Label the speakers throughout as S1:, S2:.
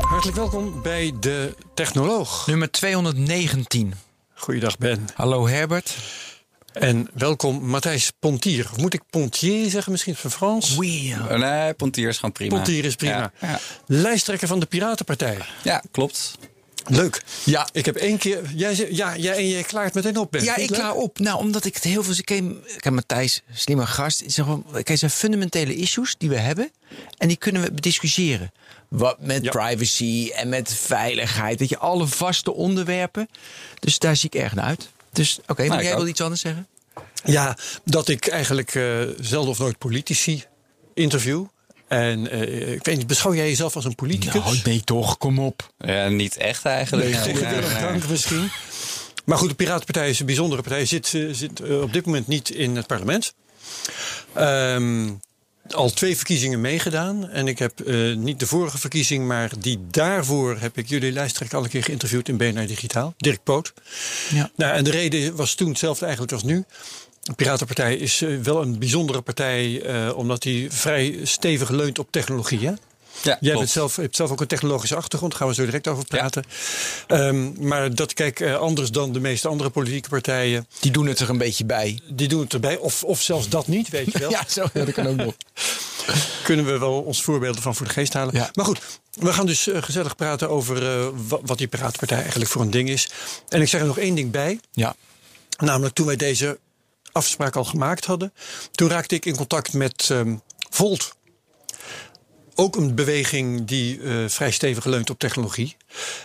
S1: Hartelijk welkom bij de Technoloog.
S2: Nummer 219.
S1: Goeiedag Ben.
S2: Hallo Herbert.
S1: En welkom Matthijs Pontier. Of moet ik Pontier zeggen misschien van Frans?
S2: Oui.
S3: Nee, Pontier is gewoon prima.
S1: Pontier is prima.
S3: Ja, ja.
S1: Lijsttrekker van de Piratenpartij.
S3: Ja, klopt.
S1: Leuk.
S2: Ja.
S1: Ik heb één keer... Jij, ja, jij, en jij klaart meteen op, Ben.
S2: Ja, ik
S1: het
S2: klaar op. Nou, omdat ik het heel veel... Ik ken, ik ken Matthijs, slimme gast. Ik zeg wel, Kijk, er zijn fundamentele issues die we hebben. En die kunnen we discussiëren. Wat met
S1: Ja.
S2: privacy en met veiligheid. Weet je, alle vaste onderwerpen. Dus daar zie ik erg naar uit. Dus oké, maar
S3: Nou,
S2: jij wil iets anders zeggen?
S1: Ja, dat ik eigenlijk eh, zelden of nooit politici interview. En eh, ik weet niet, beschouw jij jezelf als een politicus?
S2: Nou, nee toch, kom op.
S3: Ja, niet echt eigenlijk.
S1: Nee. Dank misschien. Maar goed, de Piratenpartij is een bijzondere partij. Zit, eh, zit op dit moment niet in het parlement. Ehm, al twee verkiezingen meegedaan. En ik heb eh, niet de vorige verkiezing, maar die daarvoor heb ik jullie lijsttrekker al een keer geïnterviewd in BNR Digitaal. Dirk Poot.
S2: Ja.
S1: Nou, en de reden was toen hetzelfde eigenlijk als nu. De Piratenpartij is eh, wel een bijzondere partij, eh, omdat die vrij stevig leunt op technologie. Hè?
S3: Ja,
S1: Jij bent zelf, hebt zelf ook een technologische achtergrond, daar gaan we zo direct over praten. Ehm, maar dat kijk eh, anders dan de meeste andere politieke partijen.
S2: Die doen het er een beetje bij.
S1: Die doen het erbij, of, of zelfs dat niet, weet je wel.
S2: Ja, zo, ja, dat kan ook nog.
S1: Kunnen we wel ons voorbeelden van voor de geest halen.
S2: Ja.
S1: Maar goed, we gaan dus eh, gezellig praten over eh, wa- wat die Piratenpartij eigenlijk voor een ding is. En ik zeg er nog één ding bij.
S2: Ja.
S1: Namelijk toen wij deze afspraak al gemaakt hadden. Toen raakte ik in contact met ehm, Volt. Ook een beweging die eh, vrij stevig leunt op technologie.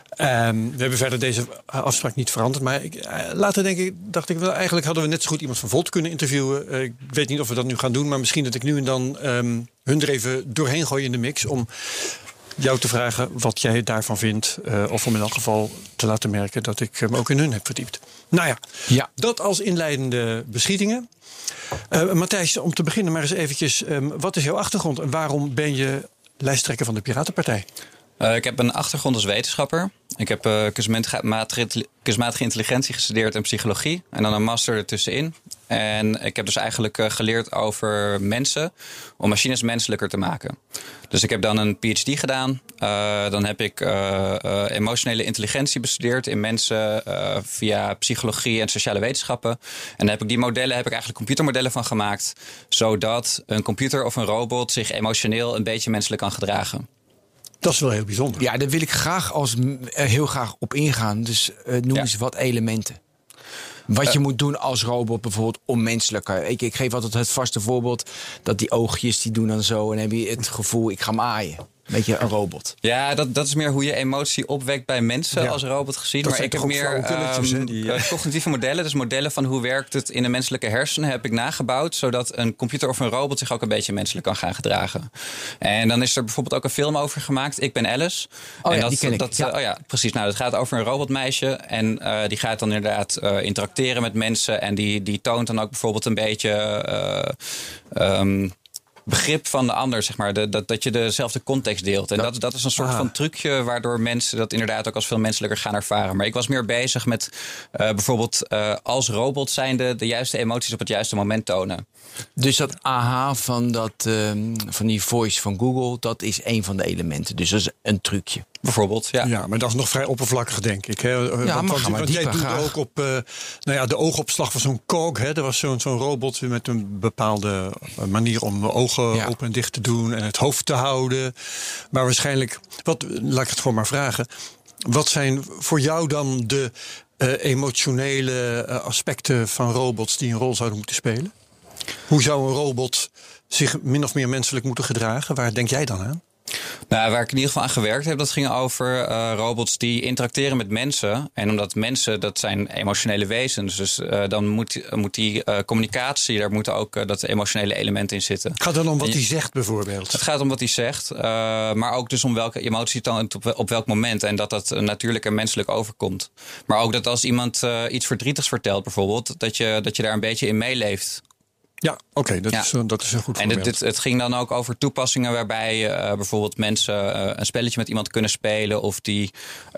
S1: Ehm, we hebben verder deze afspraak niet veranderd. Maar ik, eh, later denk ik, dacht ik wel, eigenlijk hadden we net zo goed iemand van Volt kunnen interviewen. Eh, ik weet niet of we dat nu gaan doen. Maar misschien dat ik nu en dan ehm, hun er even doorheen gooi in de mix. Om jou te vragen wat jij daarvan vindt. of om in elk geval te laten merken dat ik me ook in hun heb verdiept. Nou ja,
S2: Ja.
S1: dat als inleidende beschietingen. Matthijs, om te beginnen maar eens eventjes. ehm, wat is jouw achtergrond en waarom ben je lijsttrekker van de Piratenpartij?
S3: Eh, ik heb een achtergrond als wetenschapper. Ik heb eh kunstmatige, intelli- kunstmatige intelligentie gestudeerd en psychologie. En dan een master ertussenin. En ik heb dus eigenlijk eh, geleerd over mensen. Om machines menselijker te maken. Dus ik heb dan een PhD gedaan. Dan heb ik emotionele intelligentie bestudeerd in mensen via psychologie en sociale wetenschappen. En dan heb ik die modellen, heb ik eigenlijk computermodellen van gemaakt. Zodat een computer of een robot zich emotioneel een beetje menselijk kan gedragen.
S1: Dat is wel heel bijzonder.
S2: Ja, daar wil ik graag als, eh, heel graag op ingaan. Dus eh, noem
S3: Ja.
S2: eens wat elementen. Wat je moet doen als robot bijvoorbeeld om menselijker. Ik, ik geef altijd het vaste voorbeeld dat die oogjes die doen dan zo en heb je het gevoel ik ga maaien. Weet je, een robot.
S3: Ja, dat, dat is meer hoe je emotie opwekt bij mensen
S1: Ja.
S3: als robot gezien.
S1: Dat
S3: maar ik heb meer ehm,
S1: die,
S3: eh, cognitieve modellen. Dus modellen van hoe werkt het in de menselijke hersenen heb ik nagebouwd. Zodat een computer of een robot zich ook een beetje menselijk kan gaan gedragen. En dan is er bijvoorbeeld ook een film over gemaakt. Ik ben Alice.
S2: Oh
S3: en
S2: ja,
S3: dat,
S2: die ken ik,
S3: Dat,
S2: ja.
S3: eh, oh ja, precies. Nou, het gaat over een robotmeisje. En eh, die gaat dan inderdaad eh, interacteren met mensen. En die, die toont dan ook bijvoorbeeld een beetje... eh, ehm, begrip van de ander, zeg maar. De, dat, dat je dezelfde context deelt. En dat, dat is een soort
S1: Ah.
S3: van trucje waardoor mensen dat inderdaad ook als veel menselijker gaan ervaren. Maar ik was meer bezig met eh, bijvoorbeeld eh, als robot zijnde de juiste emoties op het juiste moment tonen.
S2: Dus dat aha van, dat, ehm, van die voice van Google, dat is een van de elementen. Dus dat is een trucje.
S3: Bijvoorbeeld, ja.
S1: Ja, maar dat is nog vrij oppervlakkig, denk ik. Hè? Eh,
S2: maar
S1: want,
S2: maar
S1: want jij
S2: dieper,
S1: doet
S2: graag.
S1: ook op eh, nou ja, de oogopslag van zo'n cog. Hè? Er was zo'n zo'n robot met een bepaalde eh, manier om de ogen
S2: Ja.
S1: open en dicht te doen en het hoofd te houden. Maar waarschijnlijk, wat, laat ik het gewoon maar vragen. Wat zijn voor jou dan de eh, emotionele aspecten van robots die een rol zouden moeten spelen? Hoe zou een robot zich min of meer menselijk moeten gedragen? Waar denk jij dan aan?
S3: Nou, waar ik in ieder geval aan gewerkt heb, dat ging over uh, robots die interacteren met mensen. En omdat mensen, dat zijn emotionele wezens. Dus uh, dan moet, moet die uh, communicatie, daar moet ook dat emotionele element in zitten.
S1: Het gaat dan om wat hij zegt bijvoorbeeld?
S3: Het gaat om wat hij zegt. maar ook dus om welke emotie dan op, op welk moment. En dat dat natuurlijk en menselijk overkomt. Maar ook dat als iemand iets verdrietigs vertelt bijvoorbeeld, dat je, dat je daar een beetje in meeleeft.
S1: Ja, oké, dat, Is, dat is een goed
S3: voorbeeld. En het, het, ging dan ook over toepassingen waarbij uh, bijvoorbeeld mensen uh, een spelletje met iemand kunnen spelen of die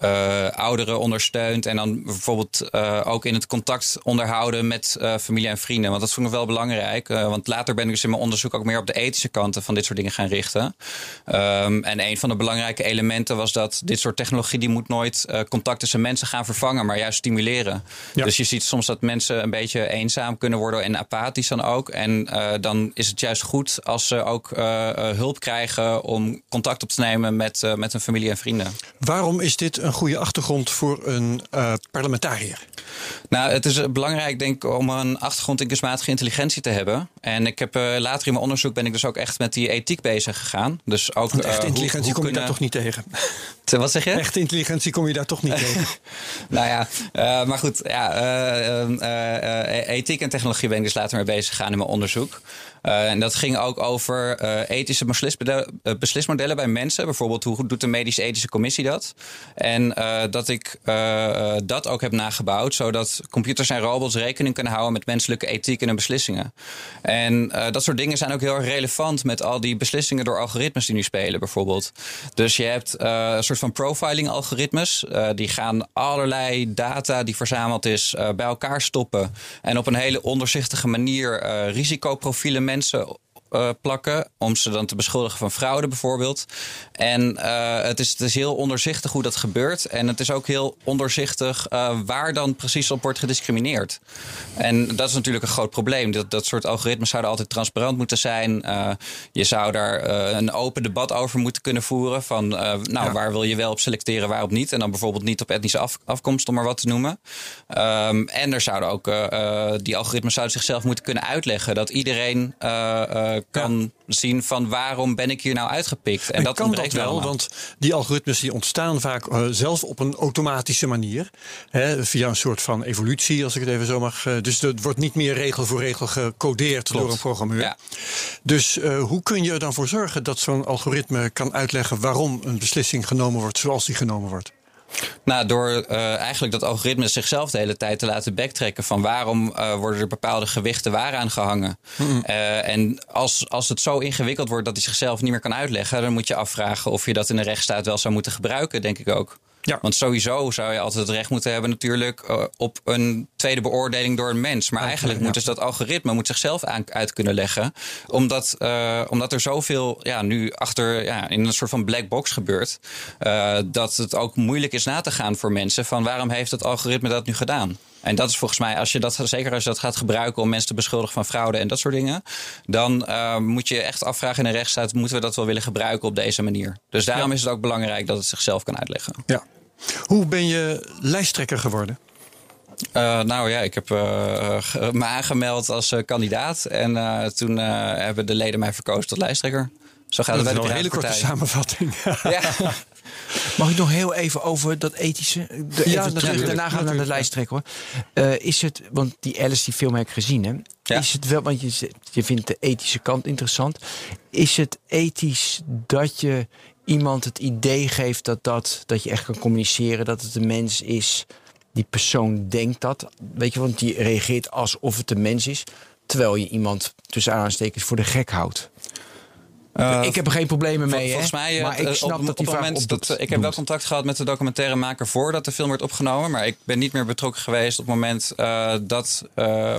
S3: uh, ouderen ondersteunt en dan bijvoorbeeld ook in het contact onderhouden met familie en vrienden. Want dat vond ik wel belangrijk, want later ben ik dus in mijn onderzoek ook meer op de ethische kanten van dit soort dingen gaan richten. Um, en een van de belangrijke elementen was dat dit soort technologie die moet nooit contact tussen mensen gaan vervangen, maar juist stimuleren. Ja. Dus je ziet soms dat mensen een beetje eenzaam kunnen worden en apathisch dan ook. En uh, dan is het juist goed als ze ook uh, hulp krijgen om contact op te nemen met, met hun familie en vrienden.
S1: Waarom is dit een goede achtergrond voor een parlementariër?
S3: Nou, het is belangrijk, denk ik, om een achtergrond in kunstmatige intelligentie te hebben. En ik heb later in mijn onderzoek ben ik dus ook echt met die ethiek bezig gegaan. Dus ook,
S1: Want echte intelligentie hoe, hoe kom je kunnen... daar toch niet tegen?
S3: Wat zeg je?
S1: Echte intelligentie kom je daar toch niet tegen?
S3: nou ja, maar goed. Ja, ethiek en technologie ben ik dus later mee bezig gegaan onderzoek. Uh, en dat ging ook over uh, ethische eh, beslismodellen bij mensen. Bijvoorbeeld, hoe doet de medisch-ethische commissie dat? En dat ik dat ook heb nagebouwd, zodat computers en robots rekening kunnen houden met menselijke ethiek in hun beslissingen. En dat soort dingen zijn ook heel erg relevant met al die beslissingen door algoritmes die nu spelen, bijvoorbeeld. Dus je hebt een soort van profiling-algoritmes. die gaan allerlei data die verzameld is bij elkaar stoppen. En op een hele onderzichtige manier risicoprofielen mensen uh, plakken. Om ze dan te beschuldigen van fraude bijvoorbeeld. En uh, het, is, het is heel onderzichtig hoe dat gebeurt. En het is ook heel onderzichtig uh, waar dan precies op wordt gediscrimineerd. En dat is natuurlijk een groot probleem. Dat, dat soort algoritmes zouden altijd transparant moeten zijn. je zou daar een open debat over moeten kunnen voeren. Van nou, ja. waar wil je wel op selecteren, waarop niet. En dan bijvoorbeeld niet op etnische af, afkomst, om maar wat te noemen. Um, en er zouden ook, die algoritmes zouden zichzelf moeten kunnen uitleggen. Dat iedereen kan zien van waarom ben ik hier nou uitgepikt. En, dat
S1: kan dat wel, want die algoritmes die ontstaan vaak uh, zelfs op een automatische manier. Hè, via een soort van evolutie, als ik het even zo mag. Uh, dus het wordt niet meer regel voor regel gecodeerd Klopt. door een programmeur. Ja. Dus uh, hoe kun je er dan voor zorgen dat zo'n algoritme kan uitleggen waarom een beslissing genomen wordt zoals die genomen wordt?
S3: Nou, door uh, eigenlijk dat algoritme zichzelf de hele tijd te laten backtracken van waarom uh, worden er bepaalde gewichten waar aan gehangen. Mm. Uh, en als, als het zo ingewikkeld wordt dat hij zichzelf niet meer kan uitleggen, dan moet je afvragen of je dat in de rechtsstaat wel zou moeten gebruiken, denk ik ook. Ja. Want sowieso zou je altijd het recht moeten hebben natuurlijk uh, op een tweede beoordeling door een mens. Maar okay, eigenlijk ja. moet dus dat algoritme moet zichzelf aan, uit kunnen leggen. Omdat, uh, omdat er zoveel ja, nu achter ja, in een soort van black box gebeurt. Uh, dat het ook moeilijk is na te gaan voor mensen van waarom heeft het algoritme dat nu gedaan. En dat is volgens mij, als je dat, zeker als je dat gaat gebruiken om mensen te beschuldigen van fraude en dat soort dingen, dan uh, moet je echt afvragen in de rechtsstaat, moeten we dat wel willen gebruiken op deze manier? Dus daarom ja. is het ook belangrijk dat het zichzelf kan uitleggen.
S1: Ja. Hoe ben je lijsttrekker geworden?
S3: Uh, nou ja, ik heb uh, me aangemeld als kandidaat. En toen hebben de leden mij verkozen tot lijsttrekker. Zo gaat
S1: dat
S3: het
S1: bij de een hele korte samenvatting. ja.
S2: Mag ik nog heel even over dat ethische? De, ja, terug, daarna gaan we naar de lijsttrekker hoor. Uh, is het, want die Alice, die film heb ik gezien hè. Ja. Is het wel, want je, je vindt de ethische kant interessant. Is het ethisch dat je iemand het idee geeft dat, dat, dat je echt kan communiceren, dat het een mens is, die persoon denkt dat, weet je, want die reageert alsof het een mens is, terwijl je iemand tussen aanstekens voor de gek houdt. Uh, ik heb er geen problemen mee,
S3: volgens mij,
S2: maar ik snap
S3: op,
S2: dat die
S3: op moment dat ik heb wel contact gehad met de documentairemaker voordat de film werd opgenomen, maar ik ben niet meer betrokken geweest op het moment uh, dat, uh,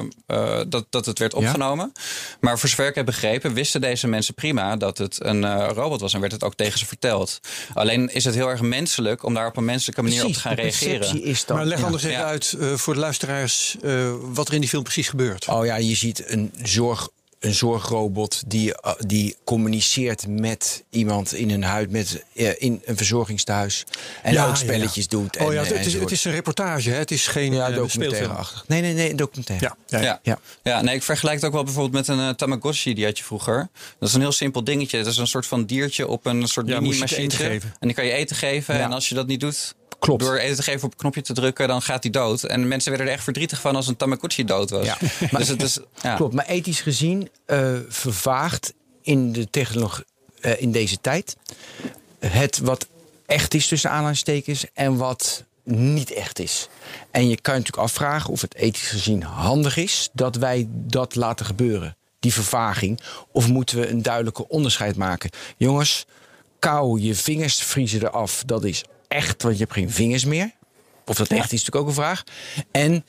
S3: dat, dat het werd opgenomen. Ja. Maar voor zover ik heb begrepen, wisten deze mensen prima dat het een robot was en werd het ook tegen ze verteld. Alleen is het heel erg menselijk om daar op een menselijke manier
S2: precies,
S3: op te gaan reageren.
S2: Is dan,
S1: maar leg anders even uit voor de luisteraars wat er in die film precies gebeurt.
S2: Oh ja, je ziet een zorg een zorgrobot die, eh, die communiceert met iemand in een huid, met, uh, in een verzorgingstehuis. En ook spelletjes doet.
S1: En, oh ja, het is, het is een reportage, hè? het is geen ja,
S2: documentaire-achtig. Nee, nee, nee, een documentaire.
S3: Ja, ja, ja. ja. nee, ik vergelijk het ook wel bijvoorbeeld met een Tamagotchi, die had je vroeger. Dat is een heel simpel dingetje. Dat is een soort van diertje op een soort mini-machine. En die kan je eten geven. En als je dat niet doet, Klopt. Door geven op een knopje te drukken, dan gaat hij dood. En mensen werden er echt verdrietig van als een Tamagotchi dood was. Ja.
S2: dus het is, ja. Klopt, maar ethisch gezien uh, vervaagt in de technologie uh, in deze tijd het wat echt is tussen aanhalingstekens en wat niet echt is. En je kan je natuurlijk afvragen of het ethisch gezien handig is dat wij dat laten gebeuren. Die vervaging. Of moeten we een duidelijke onderscheid maken? Jongens, kou, je vingers vriezen eraf. Dat is echt, want je hebt geen vingers meer. Of dat echt is natuurlijk ook een vraag. En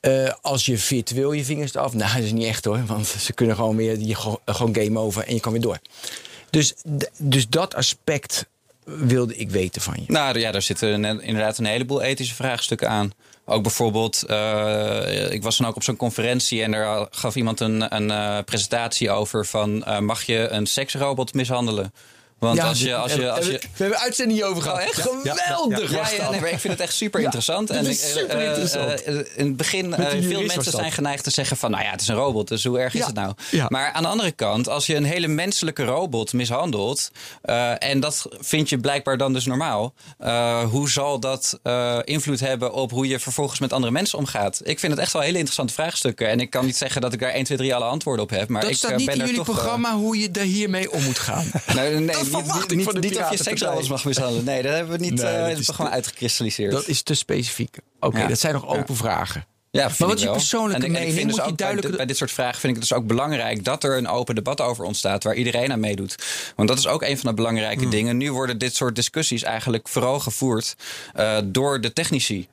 S2: uh, als je virtueel je vingers eraf, nou, dat is niet echt hoor. Want ze kunnen gewoon weer je, gewoon game over en je kan weer door. Dus, dus dat aspect wilde ik weten van je.
S3: Nou ja, daar zitten inderdaad een heleboel ethische vraagstukken aan. Ook bijvoorbeeld, uh, ik was dan ook op zo'n conferentie en daar gaf iemand een, een uh, presentatie over van uh, mag je een seksrobot mishandelen? Want als je, als je, als je...
S2: We hebben uitzending over gehad. Oh, echt geweldig.
S3: Ja, ja, nee, maar ik vind het echt super interessant. en super uh. Uh, in het begin, uh, veel mensen zijn geneigd te zeggen van, nou ja, het is een robot, dus hoe erg is het nou? Maar aan de andere kant, als je een hele menselijke robot mishandelt, en dat vind je blijkbaar dan dus normaal, hoe zal dat invloed hebben op hoe je vervolgens met andere mensen omgaat? Ik vind het echt wel hele interessante vraagstukken. En ik kan niet zeggen dat ik daar 1, 2, 3 alle antwoorden op heb. Maar
S2: dat
S3: ik
S2: staat niet
S3: ben
S2: in jullie programma hoe je daar hiermee om moet gaan.
S3: nee, nee niet, niet, niet of je seks alles mag mishandelen. Nee, dat hebben we niet nee, uh, is gewoon uitgekristalliseerd.
S2: Dat is te specifiek. Oké, dat zijn nog open vragen. Ja, maar wat is je persoonlijke en, mening?
S3: dus ook duidelijk... bij, dit soort vragen vind ik het dus ook belangrijk dat er een open debat over ontstaat waar iedereen aan meedoet. Want dat is ook een van de belangrijke hmm. dingen. Nu worden dit soort discussies eigenlijk vooral gevoerd uh, door de technici.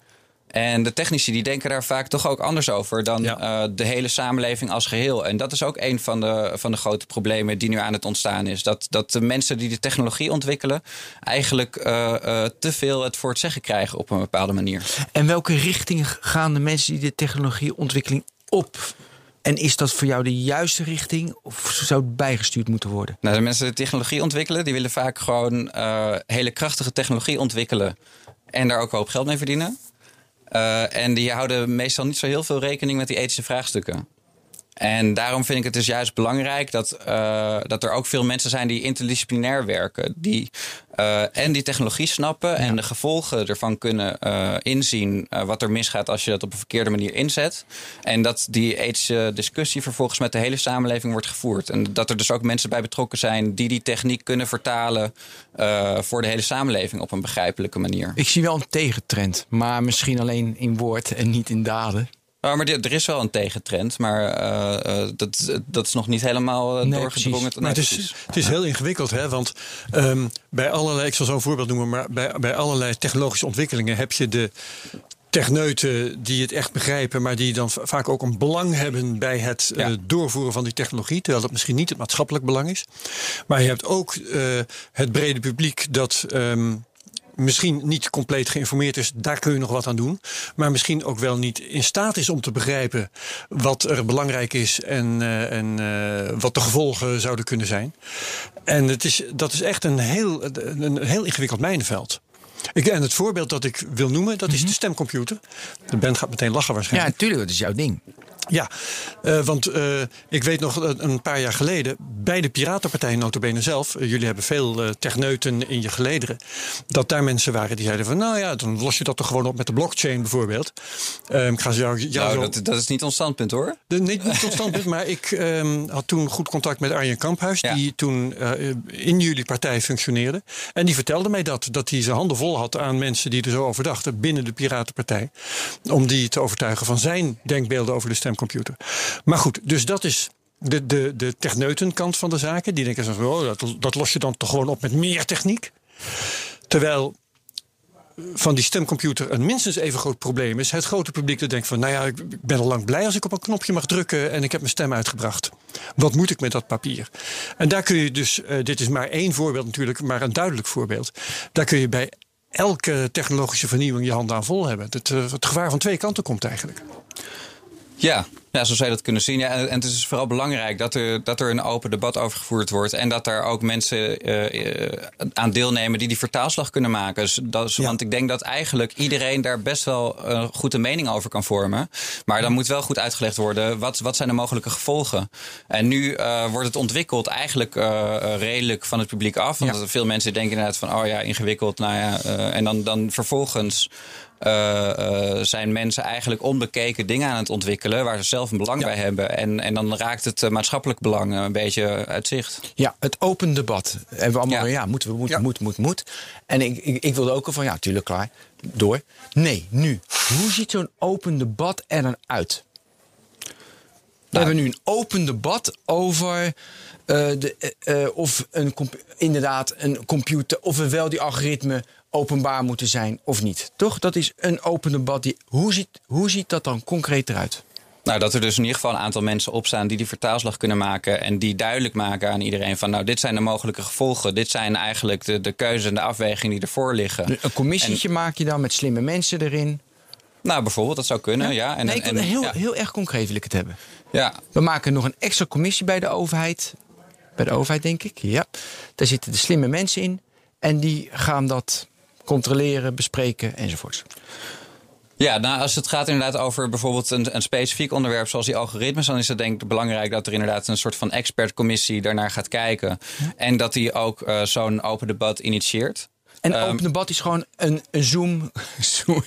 S3: En de technici die denken daar vaak toch ook anders over dan uh, de hele samenleving als geheel. En dat is ook een van de, van de grote problemen die nu aan het ontstaan is. Dat, dat de mensen die de technologie ontwikkelen eigenlijk uh, uh, te veel het voor het zeggen krijgen op een bepaalde manier.
S2: En welke richting gaan de mensen die de technologieontwikkeling op? En is dat voor jou de juiste richting of zou het bijgestuurd moeten worden?
S3: Nou, de mensen die de technologie ontwikkelen, die willen vaak gewoon hele krachtige technologie ontwikkelen. En daar ook hoop geld mee verdienen. Uh, en die houden meestal niet zo heel veel rekening met die ethische vraagstukken. En daarom vind ik het dus juist belangrijk dat, uh, dat er ook veel mensen zijn die interdisciplinair werken. Die uh, en die technologie snappen en de gevolgen ervan kunnen uh, inzien. wat er misgaat als je dat op een verkeerde manier inzet. En dat die ethische discussie vervolgens met de hele samenleving wordt gevoerd. En dat er dus ook mensen bij betrokken zijn die die techniek kunnen vertalen voor de hele samenleving op een begrijpelijke manier.
S2: Ik zie wel een tegentrend, maar misschien alleen in woord en niet in daden.
S3: Nou, maar er is wel een tegentrend, maar uh, uh, dat, dat is nog niet helemaal uh, nee, doorgedrongen.
S1: Maar het, is, het is heel ingewikkeld, hè? want um, bij allerlei, ik zal zo een voorbeeld noemen, maar bij, bij allerlei technologische ontwikkelingen heb je de techneuten die het echt begrijpen, maar die dan vaak ook een belang hebben bij het ja. doorvoeren van die technologie, terwijl dat misschien niet het maatschappelijk belang is. Maar je hebt ook het brede publiek dat. Um, misschien niet compleet geïnformeerd is, daar kun je nog wat aan doen. Maar misschien ook wel niet in staat is om te begrijpen wat er belangrijk is en, uh, en uh, wat de gevolgen zouden kunnen zijn. En het is, dat is echt een heel, een heel ingewikkeld mijnenveld. Ik, en het voorbeeld dat ik wil noemen, dat is mhm. de stemcomputer. De band gaat meteen lachen waarschijnlijk.
S2: Ja, natuurlijk, dat is jouw ding.
S1: Ja, uh, want uh, ik weet nog een paar jaar geleden bij de Piratenpartij notabene zelf, jullie hebben veel techneuten in je gelederen, dat daar mensen waren die zeiden van nou ja, dan los je dat toch gewoon op met de blockchain bijvoorbeeld.
S3: Ehm, ik ga jou, jou nou, dat, dat, is niet ons standpunt hoor.
S1: De, niet, niet ons standpunt, maar ik um, had toen goed contact met Arjen Kamphuis, ja. die toen in jullie partij functioneerde. En die vertelde mij dat, dat hij zijn handen vol had aan mensen die er zo over dachten binnen de Piratenpartij. Om die te overtuigen van zijn denkbeelden over de stem computer. Maar goed, dus dat is de, de, de techneutenkant van de zaken. Die denken zo, oh, dat, dat los je dan toch gewoon op met meer techniek. Terwijl van die stemcomputer een minstens even groot probleem is. Het grote publiek dat denkt van, nou ja, ik ben al lang blij als ik op een knopje mag drukken en ik heb mijn stem uitgebracht. Wat moet ik met dat papier? En daar kun je dus, uh, dit is maar één voorbeeld natuurlijk, maar een duidelijk voorbeeld. Daar kun je bij elke technologische vernieuwing je handen aan vol hebben. Het, uh, het gevaar van twee kanten komt eigenlijk.
S3: Ja, ja, zo zou je dat kunnen zien. Ja, en het is dus vooral belangrijk dat er, dat er een open debat over gevoerd wordt. En dat er ook mensen uh, aan deelnemen die die vertaalslag kunnen maken. Dus dat is, Want ik denk dat eigenlijk iedereen daar best wel een goede mening over kan vormen. Maar dan moet wel goed uitgelegd worden wat, wat zijn de mogelijke gevolgen. En nu uh, wordt het ontwikkeld eigenlijk redelijk van het publiek af. Want veel mensen denken inderdaad van, oh ja, ingewikkeld. Nou ja, en dan, dan vervolgens uh, uh, zijn mensen eigenlijk onbekeken dingen aan het ontwikkelen waar ze zelf een belang bij hebben. En, en dan raakt het uh, maatschappelijk belang een beetje uit zicht.
S2: Ja, het open debat. Hebben we allemaal, ja, ja moeten we, moet, ja. moet, moet, moet. En ik, ik, ik wilde ook al van, ja, tuurlijk, klaar. Door. Nee, nu. Hoe ziet zo'n open debat er dan uit? We hebben nu een open debat over uh, de, uh, of een, inderdaad een computer, of we wel die algoritme openbaar moeten zijn of niet. Toch? Dat is een open debat. Die, hoe, ziet, hoe ziet dat dan concreet eruit?
S3: Nou, dat er dus in ieder geval een aantal mensen opstaan die die vertaalslag kunnen maken. En die duidelijk maken aan iedereen van nou, dit zijn de mogelijke gevolgen. Dit zijn eigenlijk de, de keuzes en de afwegingen die ervoor liggen.
S2: Een commissietje maak je dan met slimme mensen erin.
S3: Nou, bijvoorbeeld, dat zou kunnen, ja.
S2: En, nee, ik en, heel, ja. heel erg concreet wil ik het hebben. Ja. We maken nog een extra commissie bij de overheid. Bij de overheid, denk ik, ja. Daar zitten de slimme mensen in. En die gaan dat controleren, bespreken enzovoorts.
S3: Ja, nou, als het gaat inderdaad over bijvoorbeeld een, een, specifiek onderwerp zoals die algoritmes, dan is het denk ik belangrijk dat er inderdaad een soort van expertcommissie daarnaar gaat kijken. En dat die ook uh, zo'n open debat initieert.
S2: En um, open debat is gewoon een, een, Zoom,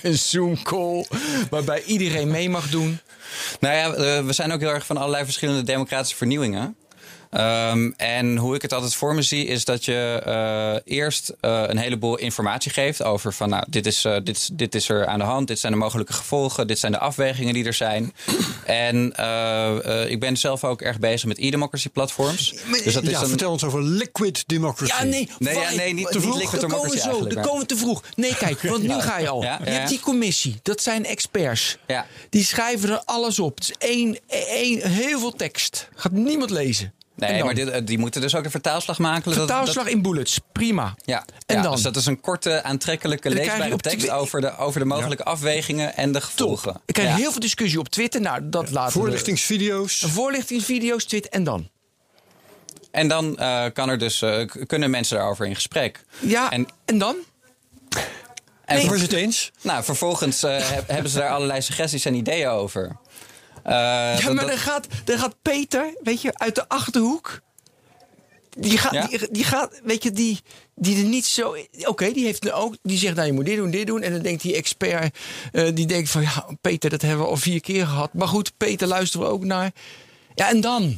S2: een Zoom call waarbij iedereen mee mag doen.
S3: Nou ja, uh, we zijn ook heel erg van allerlei verschillende democratische vernieuwingen. Um, en hoe ik het altijd voor me zie, is dat je uh, eerst uh, een heleboel informatie geeft over van nou, dit is, uh, dit, dit is er aan de hand, dit zijn de mogelijke gevolgen, dit zijn de afwegingen die er zijn. En ik ben zelf ook erg bezig met e-democracy platforms.
S1: dus dat is ja, vertel ons over liquid democracy.
S2: Ja, nee,
S3: nee, ja, nee niet, te vroeg. Niet liquid
S2: democracy komen zo, de komen te vroeg. Nee, kijk, want nu ga je al. Ja, je hebt die commissie, dat zijn experts. Ja. Die schrijven er alles op. Het is één, één, heel veel tekst. Gaat niemand lezen.
S3: Nee, maar dit, die moeten dus ook een vertaalslag maken.
S2: Vertaalslag in bullets, prima.
S3: Ja, en dan? Dus dat is een korte, aantrekkelijke, leesbare tekst over de, over de mogelijke afwegingen en de gevolgen.
S2: Top. Ik krijg heel veel discussie op Twitter. Nou, dat ja. laten
S1: Voorlichtingsvideo's.
S2: Voorlichtingsvideo's, Twitter en dan?
S3: En dan uh, kan er dus, uh, kunnen mensen daarover in gesprek.
S2: Ja, en, en dan?
S1: En nee. het eens?
S3: Nou, vervolgens uh, hebben ze daar allerlei suggesties en ideeën over.
S2: Uh, ja, maar dan, gaat, dan gaat Peter, weet je, uit de achterhoek. Die gaat, die, die, gaat, weet je, die, die er niet zo. Oké, die heeft ook. Die zegt, nou, je moet dit doen, dit doen. En dan denkt die expert, uh, die denkt van, ja, Peter, dat hebben we al vier keer gehad. Maar goed, Peter luisteren we ook naar. Ja, en dan?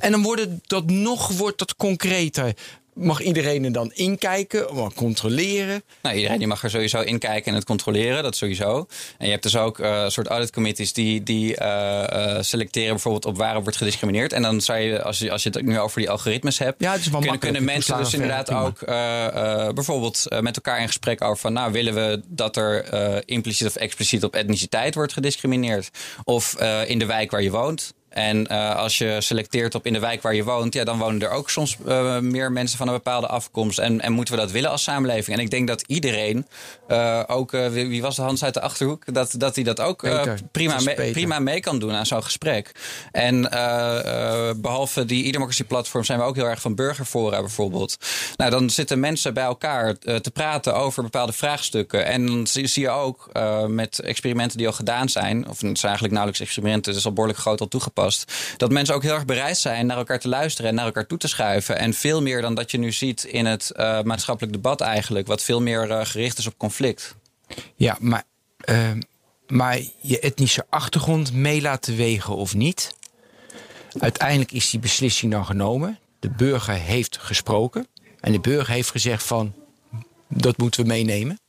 S2: En dan wordt dat nog wordt dat concreter mag iedereen er dan inkijken, controleren?
S3: Nou, iedereen die mag er sowieso inkijken en het controleren, dat sowieso. En je hebt dus ook uh, een soort auditcommittees die, die uh, uh, selecteren bijvoorbeeld op waar wordt gediscrimineerd. En dan zou je, als je, als je het nu over die algoritmes hebt,
S2: ja, het
S3: kunnen, kunnen mensen dus inderdaad ook bijvoorbeeld met elkaar in gesprek over van, nou, willen we dat er impliciet of expliciet op etniciteit wordt gediscrimineerd? Of in de wijk waar je woont? En uh, als je selecteert op in de wijk waar je woont, ja, dan wonen er ook soms uh, meer mensen van een bepaalde afkomst. En, en moeten we dat willen als samenleving? En ik denk dat iedereen, uh, ook wie, wie, was de Hans uit de achterhoek, dat, dat hij dat ook prima, mee, prima mee kan doen aan zo'n gesprek. En behalve die e-democracy platform zijn we ook heel erg van burgerfora bijvoorbeeld. Nou, dan zitten mensen bij elkaar te praten over bepaalde vraagstukken. En dan zie, zie je ook met experimenten die al gedaan zijn, of het zijn eigenlijk nauwelijks experimenten, het is al behoorlijk groot al toegepast dat mensen ook heel erg bereid zijn naar elkaar te luisteren en naar elkaar toe te schuiven. En veel meer dan dat je nu ziet in het uh, maatschappelijk debat eigenlijk, wat veel meer uh, gericht is op conflict.
S2: Ja, maar, uh, maar je etnische achtergrond mee laten wegen of niet. Uiteindelijk is die beslissing dan genomen. De burger heeft gesproken. En de burger heeft gezegd van, dat moeten we meenemen.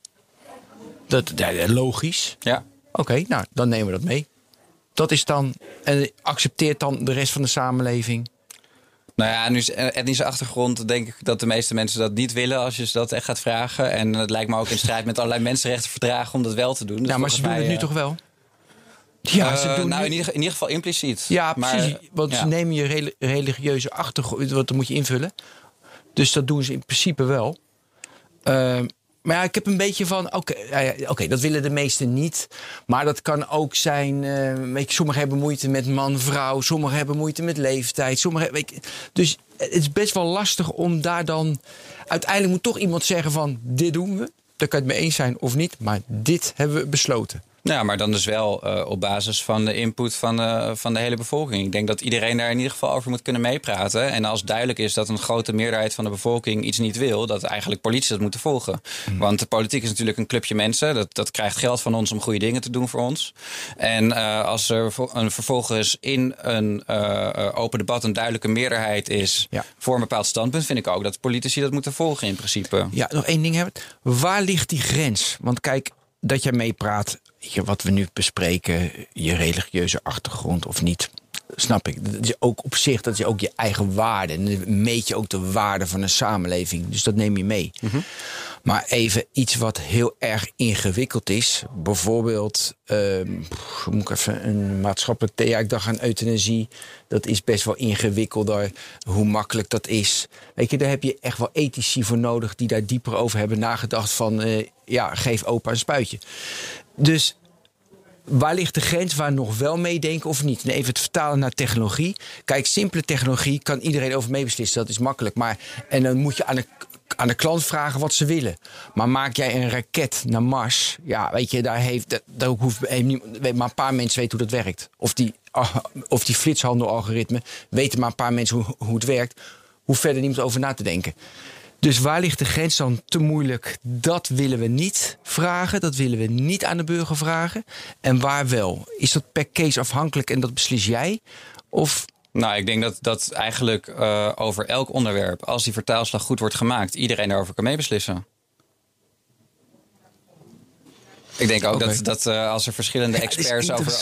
S2: Dat, dat logisch.
S3: Ja.
S2: Oké, nou, dan nemen we dat mee. Dat is dan. En accepteert dan de rest van de samenleving.
S3: Nou ja, nu is etnische achtergrond denk ik dat de meeste mensen dat niet willen als je ze dat echt gaat vragen. En het lijkt me ook in strijd met allerlei mensenrechtenverdragen om dat wel te doen.
S2: Dus ja, maar ze doen het nu toch wel?
S3: Ja, ze doen nou, in ieder, in ieder, geval impliciet.
S2: Ja, precies. Maar, want ja. ze nemen je religieuze achtergrond, wat moet je invullen. Dus dat doen ze in principe wel. Uh, Maar ja, ik heb een beetje van, oké, oké, dat willen de meesten niet. Maar dat kan ook zijn, uh, sommigen hebben moeite met man, vrouw. Sommigen hebben moeite met leeftijd. Sommigen, weet dus het is best wel lastig om daar dan... Uiteindelijk moet toch iemand zeggen van, dit doen we. Daar kan het mee eens zijn of niet, maar dit hebben we besloten.
S3: Ja, maar dan dus wel uh, op basis van de input van, uh, van de hele bevolking. Ik denk dat iedereen daar in ieder geval over moet kunnen meepraten. En als duidelijk is dat een grote meerderheid van de bevolking iets niet wil, dat eigenlijk politie dat moeten volgen. Mm. Want de politiek is natuurlijk een clubje mensen. Dat, dat krijgt geld van ons om goede dingen te doen voor ons. En uh, als er een vervolgens in een open debat een duidelijke meerderheid is ja. voor een bepaald standpunt, vind ik ook dat politici dat moeten volgen in principe.
S2: Ja, nog één ding hebben. Waar ligt die grens? Want kijk, dat jij meepraat, wat we nu bespreken, je religieuze achtergrond of niet. Snap ik. Dat is ook op zich, dat is ook je eigen waarde. En dan meet je ook de waarde van een samenleving. Dus dat neem je mee. Mhm. Maar even iets wat heel erg ingewikkeld is. Bijvoorbeeld, uh, moet ik even een maatschappelijk... Ja, ik dacht aan euthanasie. Dat is best wel ingewikkelder. Hoe makkelijk dat is. Weet je, daar heb je echt wel ethici voor nodig... die daar dieper over hebben nagedacht van... Uh, ja, geef opa een spuitje. Dus waar ligt de grens waar nog wel meedenken of niet? En even het vertalen naar technologie. Kijk, simpele technologie kan iedereen over meebeslissen. Dat is makkelijk. Maar, en dan moet je aan de, aan de klant vragen wat ze willen. Maar maak jij een raket naar Mars? Ja, weet je, daar heeft, daar hoeft, heeft maar een paar mensen weten hoe dat werkt. Of die, of die flitshandelalgoritme weten maar een paar mensen hoe, hoe het werkt. Hoe verder niemand over na te denken. Dus waar ligt de grens dan te moeilijk? Dat willen we niet vragen. Dat willen we niet aan de burger vragen. En waar wel? Is dat per case afhankelijk en dat beslis jij? Of
S3: nou, ik denk dat, dat eigenlijk uh, over elk onderwerp, als die vertaalslag goed wordt gemaakt, iedereen daarover kan meebeslissen. Ik denk ook dat, dat uh, als er verschillende experts over.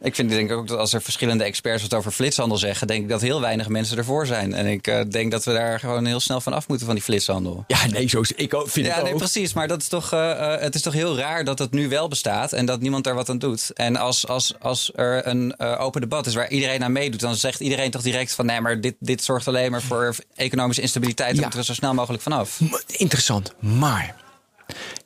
S3: Ik vind, denk ook dat als er verschillende experts wat over flitshandel zeggen, denk ik dat heel weinig mensen ervoor zijn. En ik uh, denk dat we daar gewoon heel snel van af moeten van die flitshandel.
S2: Ja, nee, zo ik ook, vind
S3: ja,
S2: ik
S3: nee,
S2: ook.
S3: precies. Maar dat is toch, uh, het is toch heel raar dat het nu wel bestaat en dat niemand daar wat aan doet. En als, als, als er een open debat is waar iedereen aan meedoet, dan zegt iedereen toch direct van nee, maar dit, dit zorgt alleen maar voor economische instabiliteit. Daar moeten we zo snel mogelijk vanaf.
S2: Interessant. Maar